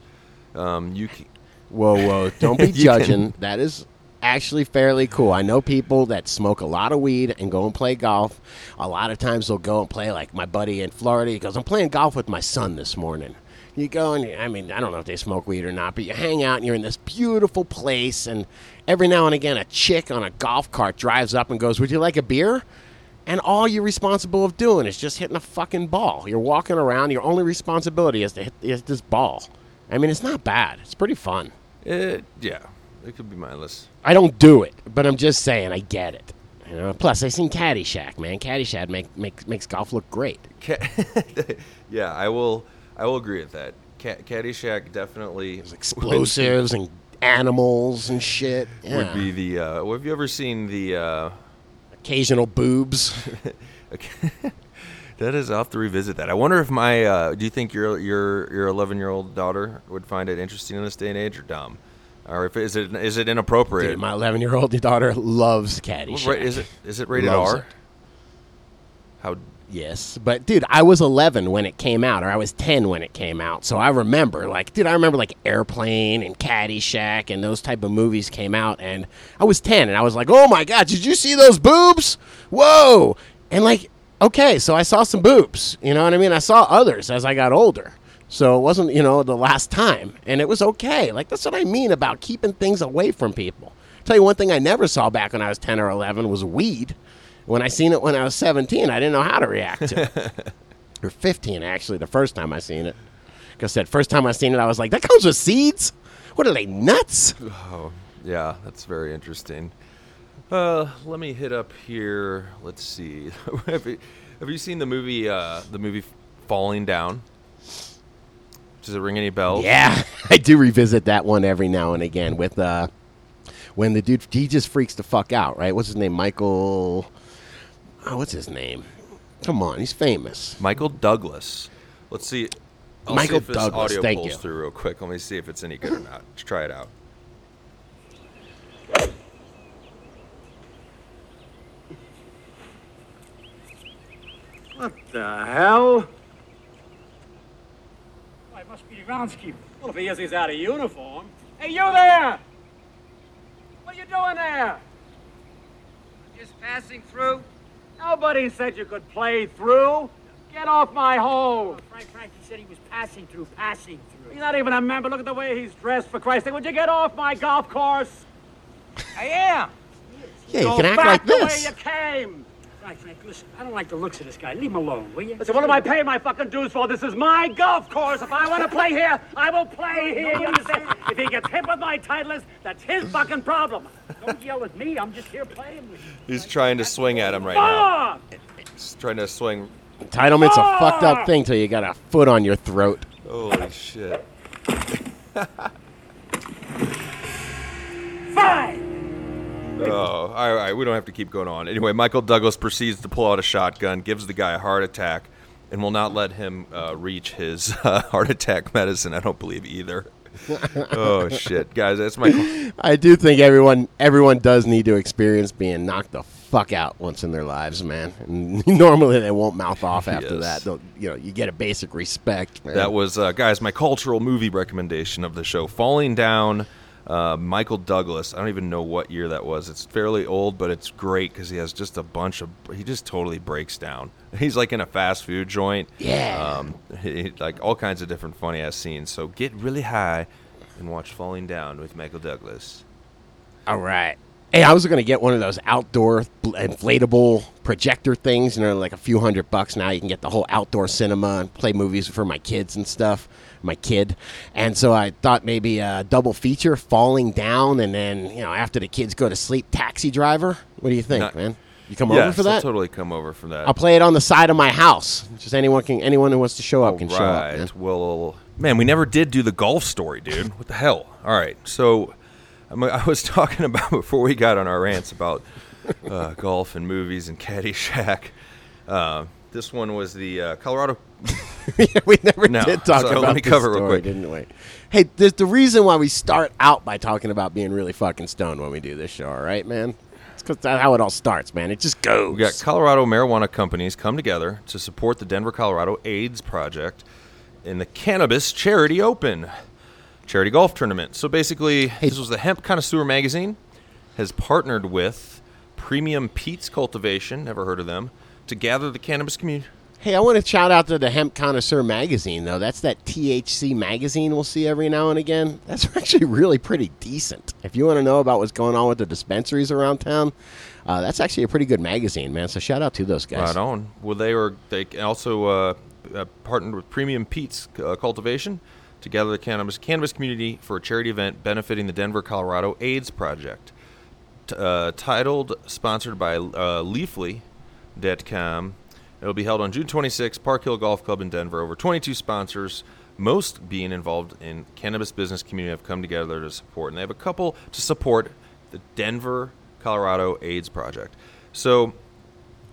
um, you can,
Whoa, whoa! Don't be judging. That is actually fairly cool. I know people that smoke a lot of weed and go and play golf. A lot of times they'll go and play like my buddy in Florida. He goes, "I'm playing golf with my son this morning." You go and I mean, I don't know if they smoke weed or not, but you hang out and you're in this beautiful place, and every now and again, a chick on a golf cart drives up and goes, "Would you like a beer?" And all you're responsible of doing is just hitting a fucking ball. You're walking around. Your only responsibility is to hit is this ball. I mean, it's not bad. It's pretty fun.
it, yeah, it could be mindless.
I don't do it, but I'm just saying I get it. You know. Plus, I seen Caddyshack, man. Caddyshack make, make, makes golf look great.
Ca- yeah, I will. I will agree with that. Ca- Caddyshack definitely
Explosives and animals and shit. Yeah.
would be the. Uh, have you ever seen the? Uh,
occasional boobs.
that is, I'll have to revisit that. I wonder if my. Uh, do you think your your your 11 year old daughter would find it interesting in this day and age, or dumb, or if is it is it inappropriate?
Dude, my 11 year old daughter loves Caddyshack.
Is it is it rated
Loves
R?
it.
How?
Yes, but dude, I was 11 when it came out, or I was 10 when it came out. So I remember, like, dude, I remember like Airplane and Caddyshack and those type of movies came out, and I was 10, and I was like, oh my god, did you see those boobs? Whoa! And like, okay, so I saw some boobs. You know what I mean? I saw others as I got older. So it wasn't, you know, the last time, and it was okay. Like that's what I mean about keeping things away from people. tell you one thing I never saw back when I was 10 or 11 was weed. When I seen it when I was 17, I didn't know how to react to it. or 15, actually, the first time I seen it. Like I said, first time I seen it, I was like, that comes with seeds? What are they, nuts?
Oh, yeah, that's very interesting. Uh, let me hit up here. Let's see. have, you, have you seen the movie? Uh, the movie Falling Down. Does it ring any bells?
Yeah, I do revisit that one every now and again with uh, when the dude, he just freaks the fuck out, right? What's his name? Michael. Oh, what's his name? Come on, he's famous.
Michael Douglas. Let's see. I'll
Michael
see if this
Douglas,
audio
thank
pulls
you.
through real quick. Let me see if it's any good or not. Let's try it out.
What the hell? Why, it must be the groundskeeper. Well, if he is, he's out of uniform. Hey, you there! What are you doing there?
Just passing through.
Nobody said you could play through. Get off my hole.
Oh, Frank Frank, he said he was passing through, passing through.
He's not even a member. Look at the way he's dressed, for Christ's sake. Would you get off my golf course?
I am.
Yeah, you
Go
can act
back
like this.
the way you came.
Frank, Frank, listen, I don't like the looks of this guy. Leave him alone, will you?
Listen, what am I paying my fucking dues for? This is my golf course. If I want to play here, I will play here. You understand? If he gets hit with my Titleist, that's his fucking problem.
Don't yell at me. I'm just here playing with you.
He's trying to swing at him right now. He's trying to swing.
Entitlement's a fucked up thing till you got a foot on your throat.
Holy shit.
Five!
Oh, all right. We don't have to keep going on. Anyway, Michael Douglas proceeds to pull out a shotgun, gives the guy a heart attack, and will not let him uh, reach his uh, heart attack medicine. I don't believe either. oh shit, guys, that's my.
I do think everyone everyone does need to experience being knocked the fuck out once in their lives, man. And normally they won't mouth off after
Yes.
that. They'll, you know, you get a basic respect. Man.
That was, uh, guys, my cultural movie recommendation of the show, Falling Down. Uh, Michael Douglas. I don't even know what year that was. It's fairly old, but it's great because he has just a bunch of. He just totally breaks down. He's like in a fast food joint.
Yeah.
Um, he, like all kinds of different funny ass scenes. So get really high and watch Falling Down with Michael Douglas.
all right. Hey, I was going to get one of those outdoor inflatable projector things. You know, like a few hundred bucks now. You can get the whole outdoor cinema and play movies for my kids and stuff. My kid, and so I thought maybe a double feature, falling down, and then you know after the kids go to sleep, Taxi Driver. What do you think,
Not-
man? You come
yes,
over for that?
I'll totally come over for that.
I'll play it on the side of my house. Just anyone can, anyone who wants to show up can show up.
Right.
man.
Well, man, we never did do the golf story, dude. What the hell? All right. So, I'm- I was talking about before we got on our rants about uh, golf and movies and Caddyshack. Uh, this one was the uh, Colorado.
we never
No,
did talk
so
about
let me cover it real
story,
quick.
didn't we? Hey, there's the reason why we start out by talking about being really fucking stoned when we do this show, all right, man? It's because that's how it all starts, man. It just goes.
We got Colorado marijuana companies come together to support the Denver, Colorado AIDS Project in the Cannabis Charity Open charity golf tournament. So basically, this was the Hemp Connoisseur magazine has partnered with Premium Pete's Cultivation, never heard of them, to gather the cannabis community.
Hey, I want to shout out to the Hemp Connoisseur magazine, though. That's that THC magazine we'll see every now and again. That's actually really pretty decent. If you want to know about what's going on with the dispensaries around town, uh, that's actually a pretty good magazine, man. So shout out to those guys.
Right on. Well, they were they also uh, uh, partnered with Premium Pete's uh, Cultivation to gather the cannabis cannabis community for a charity event benefiting the Denver, Colorado AIDS Project. T- uh, titled, sponsored by uh, Leafly.com. It'll be held on June 26th, Park Hill Golf Club in Denver. Over 22 sponsors, most being involved in cannabis business community, have come together to support, and they have a couple to support the Denver, Colorado AIDS Project. So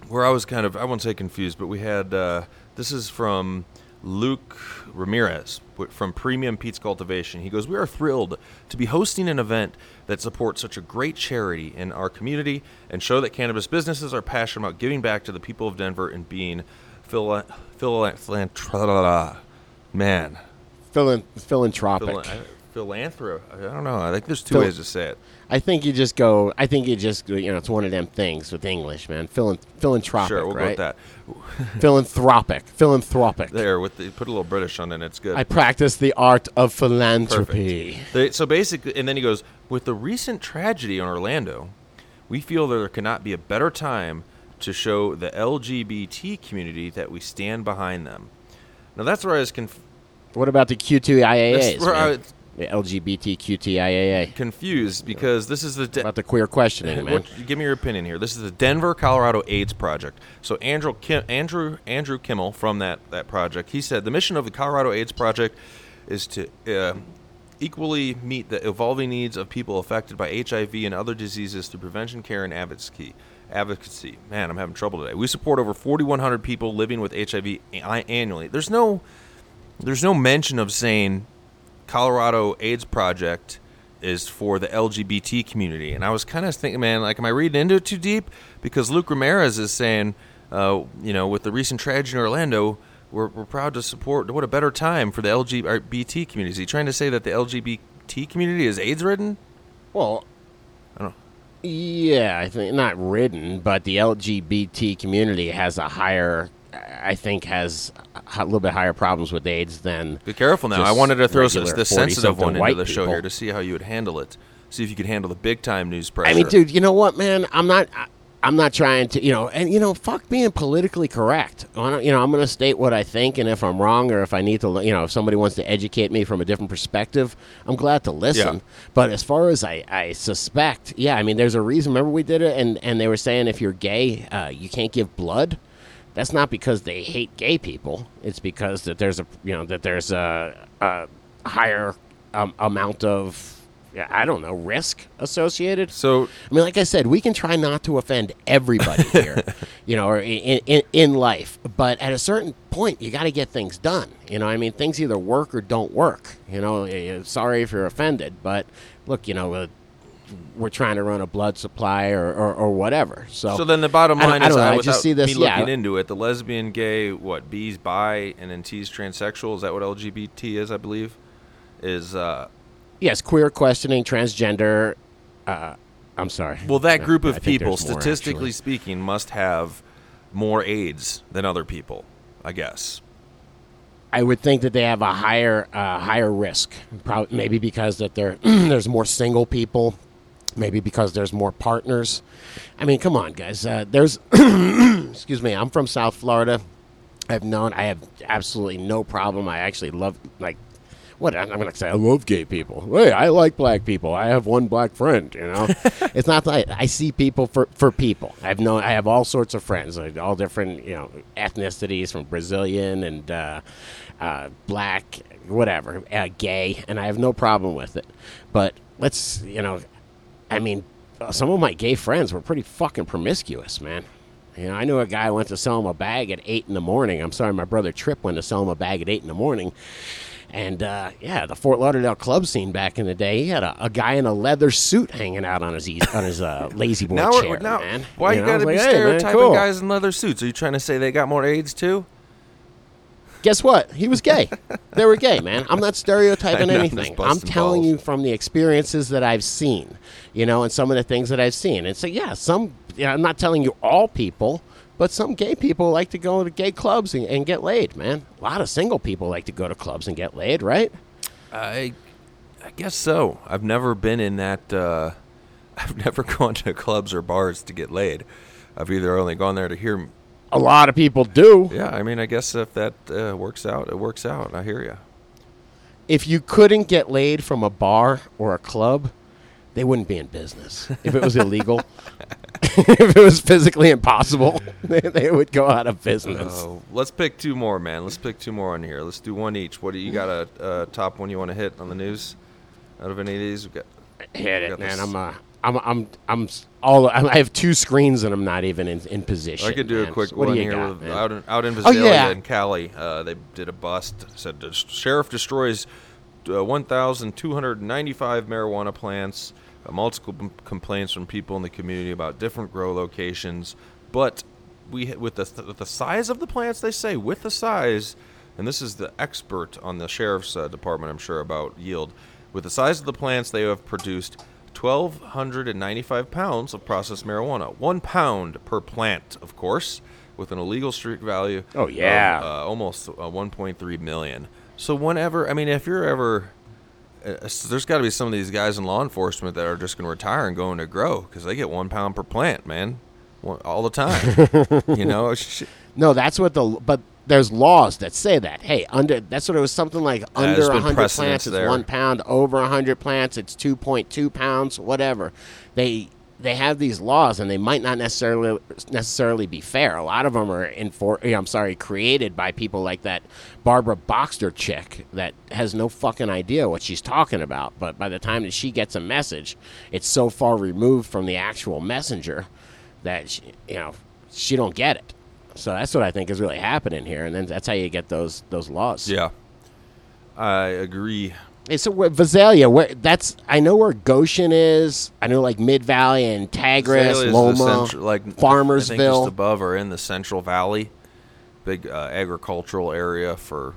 where I was kind of I won't say confused, but we had uh, this is from Luke Ramirez from Premium Pete's Cultivation. He goes, "We are thrilled to be hosting an event that supports such a great charity in our community and show that cannabis businesses are passionate about giving back to the people of Denver and being phila- phila- man
Philan- philanthropic.
phila- philanthrop. I don't know. I think there's two
Phil-
ways to say it.
I think you just go. I think you just you know it's one of them things with English, man. Philan- philanthropic,
Sure, we'll
right?
go with that.
philanthropic, philanthropic.
There, with the, put a little British on it. It's good.
I practice the art of philanthropy.
They, so basically, and then he goes, with the recent tragedy in Orlando, we feel that there cannot be a better time to show the LGBT community that we stand behind them. Now that's where I was conf-
What about the Q2IAAs?
That's where I
man?
was-
the LGBTQTIAA.
confused because this is the de-
About the queer questioning, man.
Give me your opinion here. This is the Denver, Colorado AIDS Project. So Andrew Kim, Andrew Andrew Kimmel from that that project, he said the mission of the Colorado AIDS Project is to uh, equally meet the evolving needs of people affected by HIV and other diseases through prevention, care, and advocacy. Advocacy. Man, I'm having trouble today. We support over 4,100 people living with HIV annually. There's no there's no mention of saying Colorado AIDS Project is for the LGBT community. And I was kind of thinking, man, like, am I reading into it too deep? Because Luke Ramirez is saying, uh, you know, with the recent tragedy in Orlando, we're, we're proud to support. What a better time for the LGBT community. Is he trying to say that the LGBT community is AIDS ridden?
Well,
I don't know.
Yeah, I think not ridden, but the LGBT community has a higher, I think, has a little bit higher problems with AIDS than.
Be careful now. I wanted to throw this, the sensitive one into the show
people.
here to see how you would handle it. See if you could handle the big time news pressure.
I mean, dude, you know what, man? I'm not. I, I'm not trying to, you know, and you know, fuck being politically correct. I don't- You know, I'm going to state what I think, and if I'm wrong, or if I need to, you know, if somebody wants to educate me from a different perspective, I'm glad to listen.
Yeah.
But as far as I, I suspect, yeah, I mean, there's a reason. Remember, we did it, and and they were saying if you're gay, uh, you can't give blood. That's not because they hate gay people. It's because that there's a, you know, that there's a, a higher um, amount of. I don't know risk associated.
So
I mean, like I said, we can try not to offend everybody here, you know, or in, in in life. But at a certain point, you got to get things done. You know, I mean, things either work or don't work. You know, eh, sorry if you're offended, but look, you know, uh, we're trying to run a blood supply or, or, or whatever. So,
So then the bottom
I
line
I
is,
don't know, I just see this.
me
yeah,
looking into it, the lesbian, gay, what B's bi, and then T's transsexual. Is that what LGBT is? I believe is. Uh,
yes, queer questioning, transgender. Uh, I'm sorry.
well, that group of people,
there's more,
statistically speaking, must have more AIDS than other people. I guess.
I would think that they have a higher uh, higher risk, probably maybe because that there there's more single people Maybe because there's more partners. I mean, come on, guys. Uh, there's, excuse me, I'm from South Florida. I've known, I have absolutely no problem. I actually love, like, what I'm going to say, I love gay people. Hey, I like black people. I have one black friend. You know, it's not like I see people for, for people. I've known, I have all sorts of friends, like all different, you know, ethnicities from Brazilian and uh, uh, black, whatever, uh, gay, and I have no problem with it. But let's, you know, I mean, uh, some of my gay friends were pretty fucking promiscuous, man. You know, I knew a guy went to sell him a bag at eight in the morning. I'm sorry, my brother Trip went to sell him a bag at eight in the morning. And uh, yeah, the Fort Lauderdale club scene back in the day, he had a, a guy in a leather suit hanging out on his on his uh, lazy boy
Now,
chair,
now
man.
why you,
know?
gotta
Like,
be
hey, man,
stereotyping
cool.
guys in leather suits? Are you trying to say they got more AIDS too?
Guess what? He was gay. they were gay, man. I'm not stereotyping
know,
anything. I'm telling
balls.
you from the experiences that I've seen, you know, and some of the things that I've seen. And so, yeah, some, you know, I'm not telling you all people, but some gay people like to go to gay clubs and, and get laid, man. A lot of single people like to go to clubs and get laid, right?
I, I guess so. I've never been in that. Uh, I've never gone to clubs or bars to get laid. I've either only gone there to hear.
A lot of people do.
Yeah, I mean, I guess if that uh, works out, it works out. I hear you.
If you couldn't get laid from a bar or a club, they wouldn't be in business. If it was illegal, if it was physically impossible, they, they would go out of business.
Oh, let's pick two more, man. Let's pick two more on here. Let's do one each. What do you got a uh, top one you want to hit on the news? Out of any of these, we got
Hit it, man.
this-
I'm, uh, I'm, I'm, I'm all. I have two screens and I'm not even in, in position.
I could do
man.
a quick
So
one here
got,
with out in, out in
Oh, yeah.
and Cali. Uh, they did a bust. Said the sheriff destroys uh, 1,295 marijuana plants. Uh, multiple complaints from people in the community about different grow locations, but we with the with the size of the plants, they say with the size, and this is the expert on the sheriff's uh, department, I'm sure about yield. With the size of the plants, they have produced 1,295 pounds of processed marijuana. One pound per plant, of course, with an illegal street value.
Oh, yeah.
of, uh, almost uh, 1.3 million. So whenever, I mean, if you're ever, Uh, there's got to be some of these guys in law enforcement that are just going to retire and go into grow because they get one pound per plant, man, all the time. you know,
No, that's what the. But there's laws that say that. Hey, under that's what it was. Something like
there's
under
been
100
precedence
plants, it's one pound. Over 100 plants, it's 2.2 pounds. Whatever. They they have these laws, and they might not necessarily necessarily be fair. A lot of them are in for. I'm sorry, created by people like that Barbara Boxer chick that has no fucking idea what she's talking about. But by the time that she gets a message, it's so far removed from the actual messenger that she, you know she don't get it. So that's what I think is really happening here, and then that's how you get those those laws.
yeah, I agree.
So where, Visalia, where that's I know where Goshen is. I know like Mid Valley and Tagris,
Azalea is the
Loma,
central- like I think just
Farmersville.
above or in the Central Valley, big uh, agricultural area for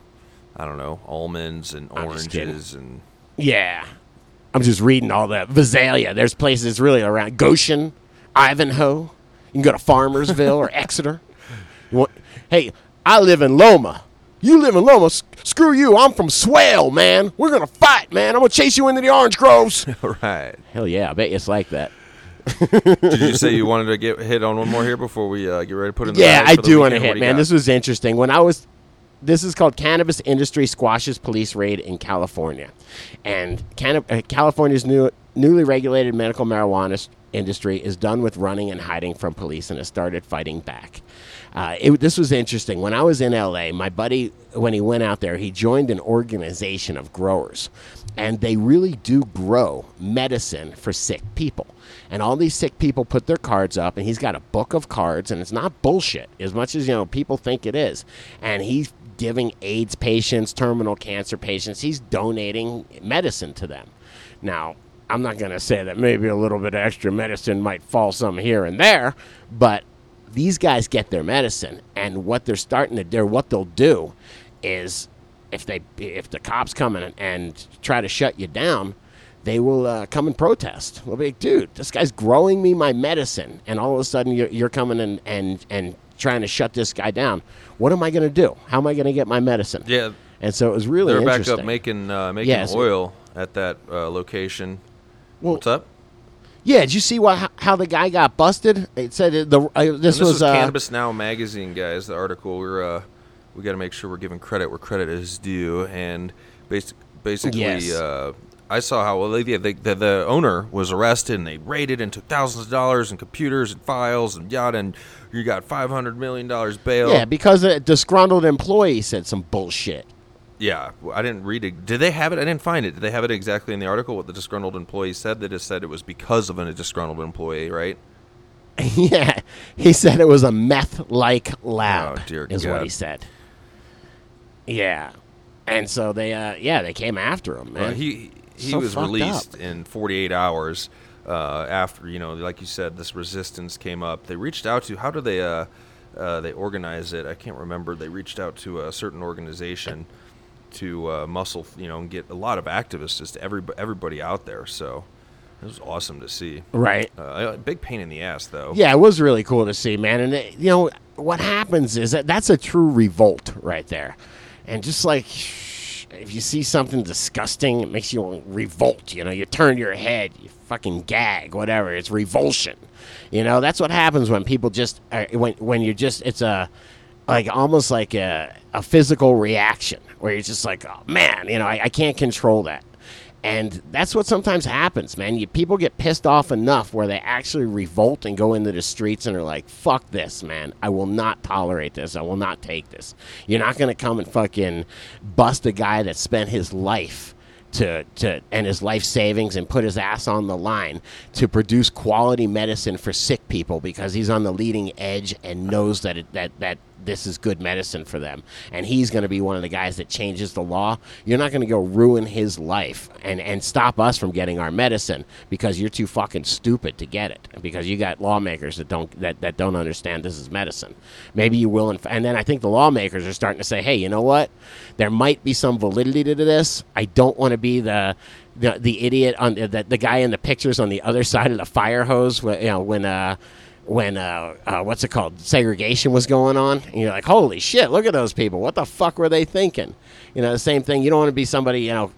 I don't know almonds and
I'm just kidding.
oranges and
yeah, I'm just reading all that Visalia. There's places really around Goshen, Ivanhoe. You can go to Farmersville or Exeter. Want, hey, I live in Loma. You live in Loma. S- screw you. I'm from Swale, man. We're gonna fight, man. I'm gonna chase you into the orange groves.
right.
Hell yeah, I bet you it's like that.
Did you say you wanted to get hit on one more here before we uh, get ready to put in? The
Yeah, I do want to hit,
do
man.
got?
This was interesting. When I was, this is called Cannabis Industry Squashes Police Raid in California, and canna- uh, California's new newly regulated medical marijuana industry is done with running and hiding from police and has started fighting back. Uh, it, this was interesting. When I was in LA, my buddy, when he went out there, he joined an organization of growers, and they really do grow medicine for sick people. And all these sick people put their cards up, and he's got a book of cards, and it's not bullshit as much as you know people think it is. And he's giving AIDS patients, terminal cancer patients, he's donating medicine to them. Now, I'm not going to say that maybe a little bit extra medicine might fall some here and there, but these guys get their medicine, and what they're starting to do, what they'll do, is if they if the cops come in and, and try to shut you down, they will uh, come and protest. They'll be like, dude, this guy's growing me my medicine, and all of a sudden you're, you're coming in and and trying to shut this guy down. What am I going to do? How am I going to get my medicine?
Yeah.
And so it was really
They're back up making uh, making
Yes.
oil at that uh, location.
Well-
What's up?
Yeah, did you see what how, the guy got busted? It said it- the uh, this,
this
was,
was
uh,
Cannabis Now magazine, guys. The article we're uh, we got to make sure we're giving credit where credit is due, and basic, basically,
Yes.
uh, I saw how well they, the, the the owner was arrested, and they raided and took thousands of dollars and computers and files and yada, and you got five hundred million dollars bail.
yeah because a disgruntled employee said some bullshit.
Yeah, I didn't read it. Did they have it? I didn't find it. Did they have it exactly in the article what the disgruntled employee said? They just said it was because of a disgruntled employee, right?
yeah, he said it was a meth-like lab.
Oh, dear
is what he said. Yeah, and so they uh yeah they came after him, man.
Well, he he
So
was released
up.
in 48 hours uh, after you know, like you said, this resistance came up. They reached out to how do they uh, uh, they organize it? I can't remember. They reached out to a certain organization to uh, muscle, you know, and get a lot of activists, just every everybody out there. So it was awesome to see.
Right.
Uh, a big pain in the ass, though.
Yeah, it was really cool to see, man. And it, you know what happens is that that's a true revolt right there. And just like if you see something disgusting, it makes you revolt. You know, you turn your head, you fucking gag, whatever. It's revulsion. You know, that's what happens when people just uh, when when you're just it's a like almost like a, a physical reaction where you're just like, oh man, you know, I, I can't control that. And that's what sometimes happens, man. You, people get pissed off enough where they actually revolt and go into the streets and are like, fuck this, man. I will not tolerate this. I will not take this. You're not going to come and fucking bust a guy that spent his life to, to and his life savings and put his ass on the line to produce quality medicine for sick people because he's on the leading edge and knows that it, that that this is good medicine for them. And he's going to be one of the guys that changes the law. You're not going to go ruin his life and and stop us from getting our medicine because you're too fucking stupid to get it. Because you got lawmakers that don't that, that don't understand this is medicine. Maybe you will and, and then i think the lawmakers are starting to say hey you know what? There might be some validity to this. I don't want to be the the, the idiot on the, the guy in the pictures on the other side of the fire hose you know when uh when uh, uh, what's it called? Segregation was going on and you're like holy shit look at those people. What the fuck were they thinking? You know the same thing you don't want to be somebody you know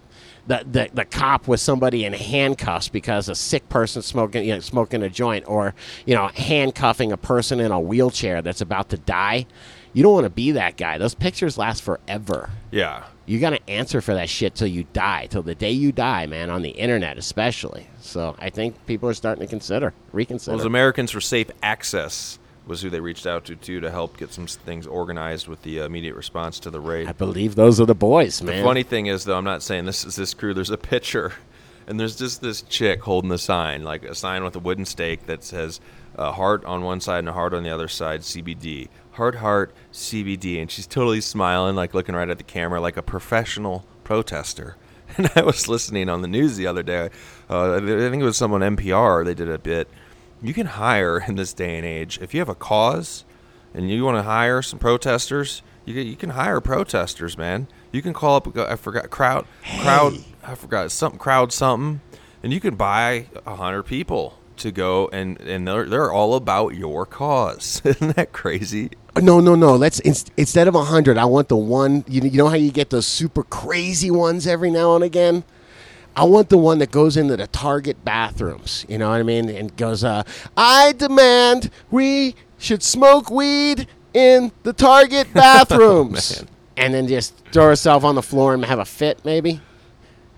the, the, the cop with somebody in handcuffs because a sick person smoking you know, smoking a joint or you know handcuffing a person in a wheelchair that's about to die. You don't want to be that guy. Those pictures last forever.
Yeah.
You got to answer for that shit till you die, till the day you die, man, on the internet especially. So I think people are starting to consider, reconsider.
Well, Americans for Safe Access was who they reached out to too to help get some things organized with the uh, immediate response to the raid.
I believe those are the boys, man.
The funny thing is, though, I'm not saying this is this crew. There's a picture, and there's just this chick holding the sign, like a sign with a wooden stake that says a heart on one side and a heart on the other side, CBD. Heart, heart, CBD. And she's totally smiling, like looking right at the camera, like a professional protester. And I was listening on the news the other day. Uh, I think it was someone NPR. They did a bit. You can hire in this day and age if you have a cause and you want to hire some protesters, you can, you can hire protesters, man. You can call up. I forgot crowd crowd. I forgot something crowd something, and you can buy a hundred people to go and and they're they're all about your cause. Isn't that crazy?
No, no, no. Let's inst- instead of hundred, I want the one. You, you know how you get those super crazy ones every now and again. I want the one that goes into the Target bathrooms. You know what I mean? And goes, uh, "I demand we should smoke weed in the Target bathrooms," and then just throw herself on the floor and have a fit, maybe.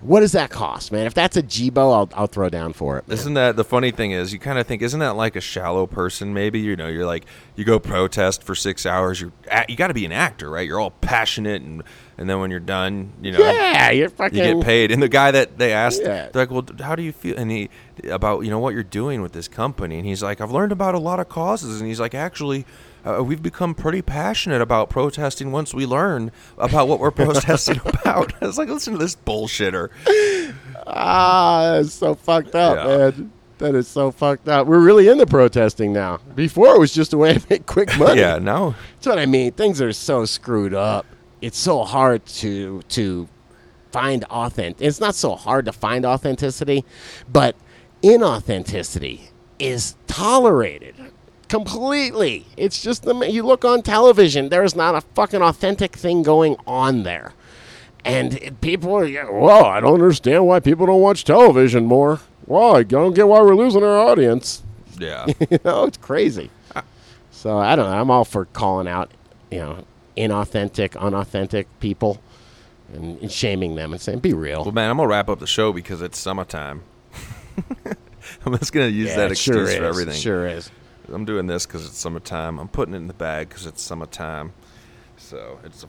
What does that cost, man? If that's a Jibo, I'll, I'll throw down for it. man.
Isn't that the funny thing is you kind of think isn't that like a shallow person maybe you know you're like you go protest for six hours you're you got to be an actor right you're all passionate and and then when you're done you know
Yeah, you're fucking-
you get paid and the guy that they asked
Yeah.
they're like well how do you feel and he about you know what you're doing with this company and he's like I've learned about a lot of causes and he's like actually uh, we've become pretty passionate about protesting once we learn about what we're protesting about. I was like, listen to this bullshitter.
Ah, it's so fucked up,
Yeah.
man. That is so fucked up. We're really into protesting now. Before it was just a way to make quick money.
Yeah, now
That's what I mean. Things are so screwed up. It's so hard to to find authentic. It's not so hard to find authenticity, but inauthenticity is tolerated completely. It's just the you look on television. There's not a fucking authentic thing going on there. And it- people are, well, I don't understand why people don't watch television more. Why? I don't get why we're losing our audience.
Yeah.
you know, it's crazy. So I don't know. I'm all for calling out, you know, inauthentic, unauthentic people and, and shaming them and saying, be real.
Well, man, I'm gonna wrap up the show because it's summertime. I'm just gonna use
Yeah,
that
it sure
excuse for
is.
everything.
Sure is.
I'm doing this because it's summertime. I'm putting it in the bag because it's summertime. So it's. A,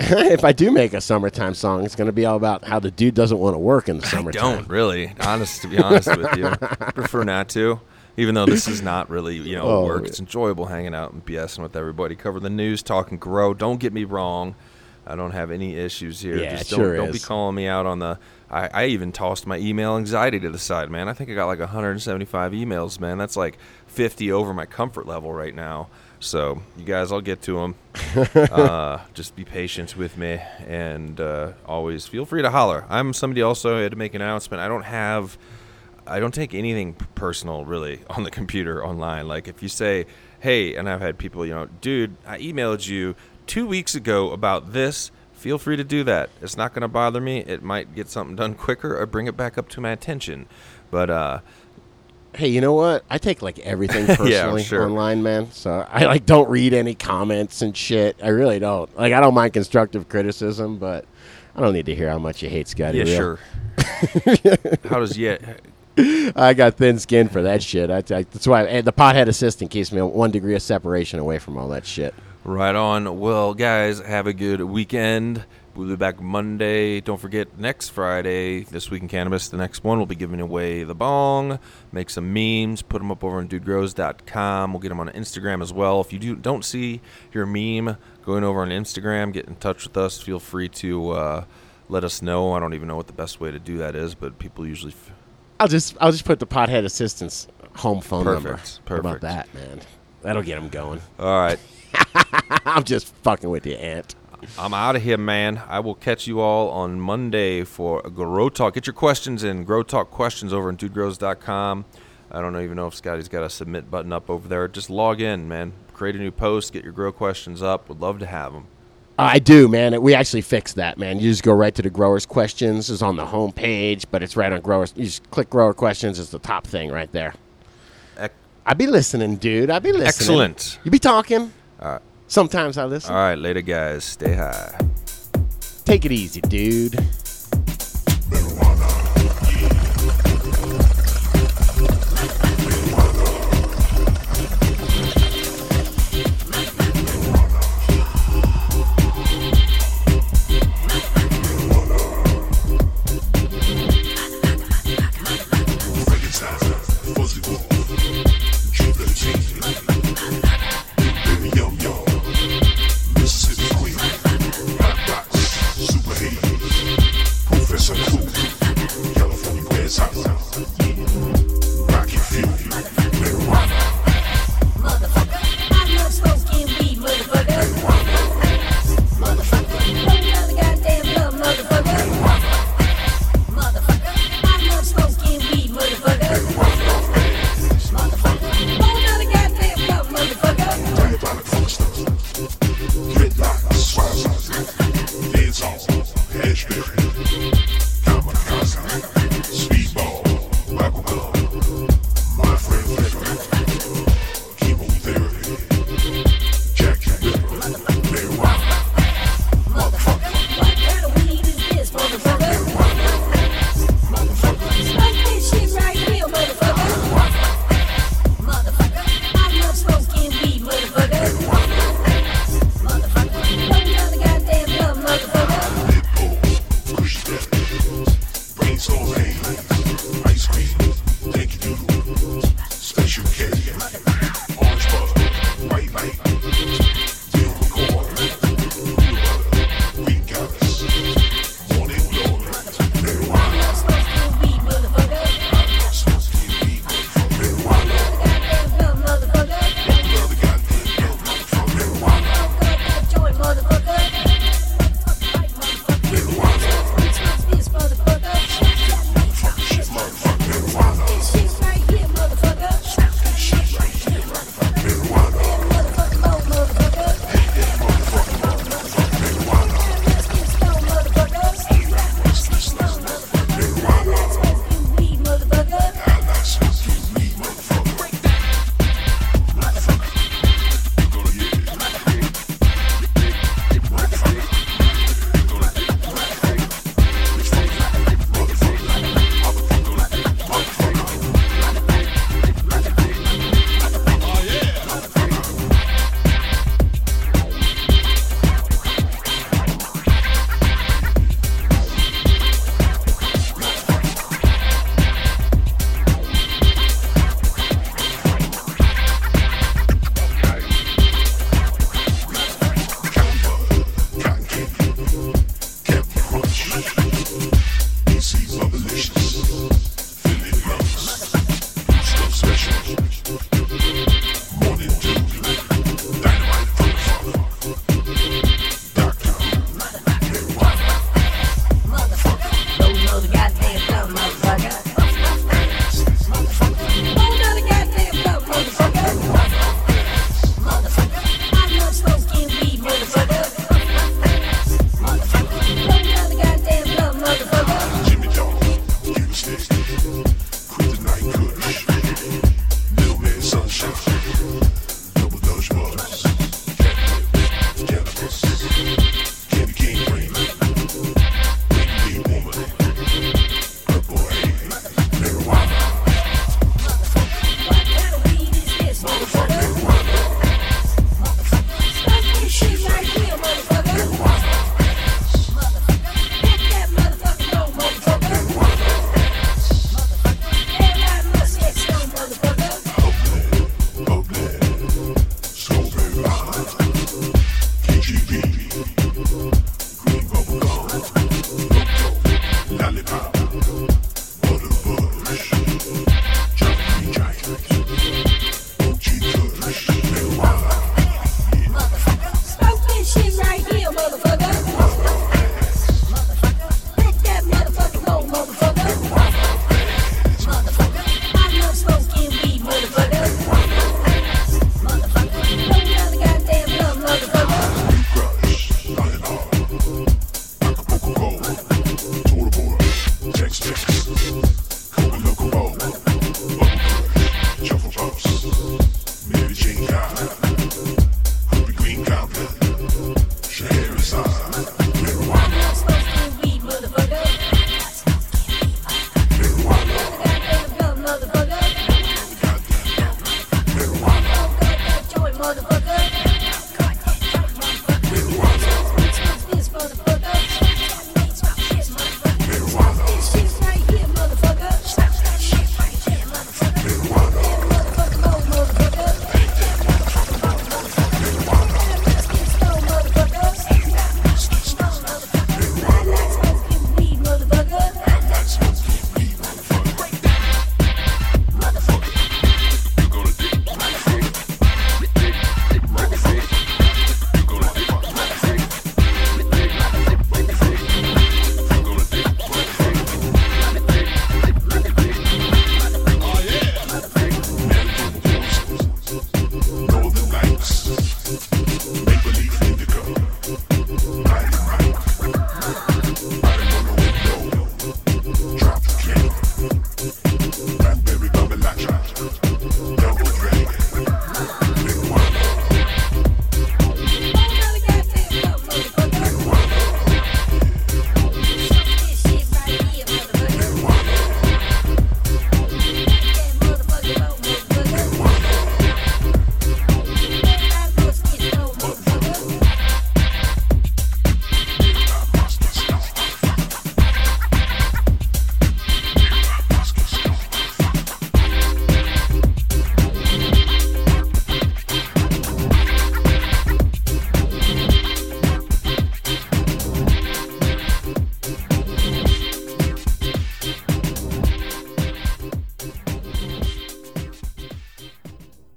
if I do make a summertime song, it's going to be all about how the dude doesn't want to work in the summertime.
I don't really, honest to be honest with you, I prefer not to. Even though this is not really, you know,
Oh,
work.
yeah.
It's enjoyable hanging out and BSing with everybody. Cover the news, talking grow. Don't get me wrong. I don't have any issues here.
Yeah,
Just don't,
sure
don't be calling me out on the. I, I even tossed my email anxiety to the side, man. I think I got like 175 emails, man. That's like 50 over my comfort level right now. So you guys, I'll get to them. uh, just be patient with me, and uh, always feel free to holler. I'm somebody also I had to make an announcement. I don't have. I don't take anything personal really on the computer online. Like if you say, "Hey," and I've had people, you know, dude, I emailed you two weeks ago about this. Feel free to do that. It's not going to bother me. It might get something done quicker or bring it back up to my attention. But uh,
Hey, you know what? I take like everything personally
Yeah, sure.
online, man. So I like don't read any comments and shit. I really don't. Like I don't mind constructive criticism, but I don't need to hear how much you hate Scotty.
yeah,
Real.
sure. How does yet?
I got thin skin for that shit. I, I, that's why and the pothead assistant keeps me one degree of separation away from all that shit.
Right on. Well, guys, have a good weekend. We'll be back Monday. Don't forget, next Friday, This Week in Cannabis, the next one, we'll be giving away the bong, make some memes, put them up over on dudegrows.com. We'll get them on Instagram as well. If you do, don't see your meme going over on Instagram, get in touch with us. Feel free to uh, let us know. I don't even know what the best way to do that is, but people usually. F-
I'll just I'll just put the pothead assistance home phone
Perfect,
number. How about that, man? That'll get them going.
All right.
I'm just fucking with you, Ant.
I'm out of here, man. I will catch you all on Monday for Grow Talk. Get your questions in. Grow Talk questions over on dudegrows.com. I don't even know if Scotty's got a submit button up over there. Just log in, man. Create a new post. Get your grow questions up. Would love to have them.
Uh, I do, man. We actually fixed that, man. You just go right to the growers' questions. It's on the home page, but it's right on growers. You just click grower questions. It's the top thing right there.
Ec-
I be listening, dude. I be listening.
Excellent.
You be talking.
All right.
Sometimes I listen.
All right, later, guys. Stay high.
Take it easy, dude.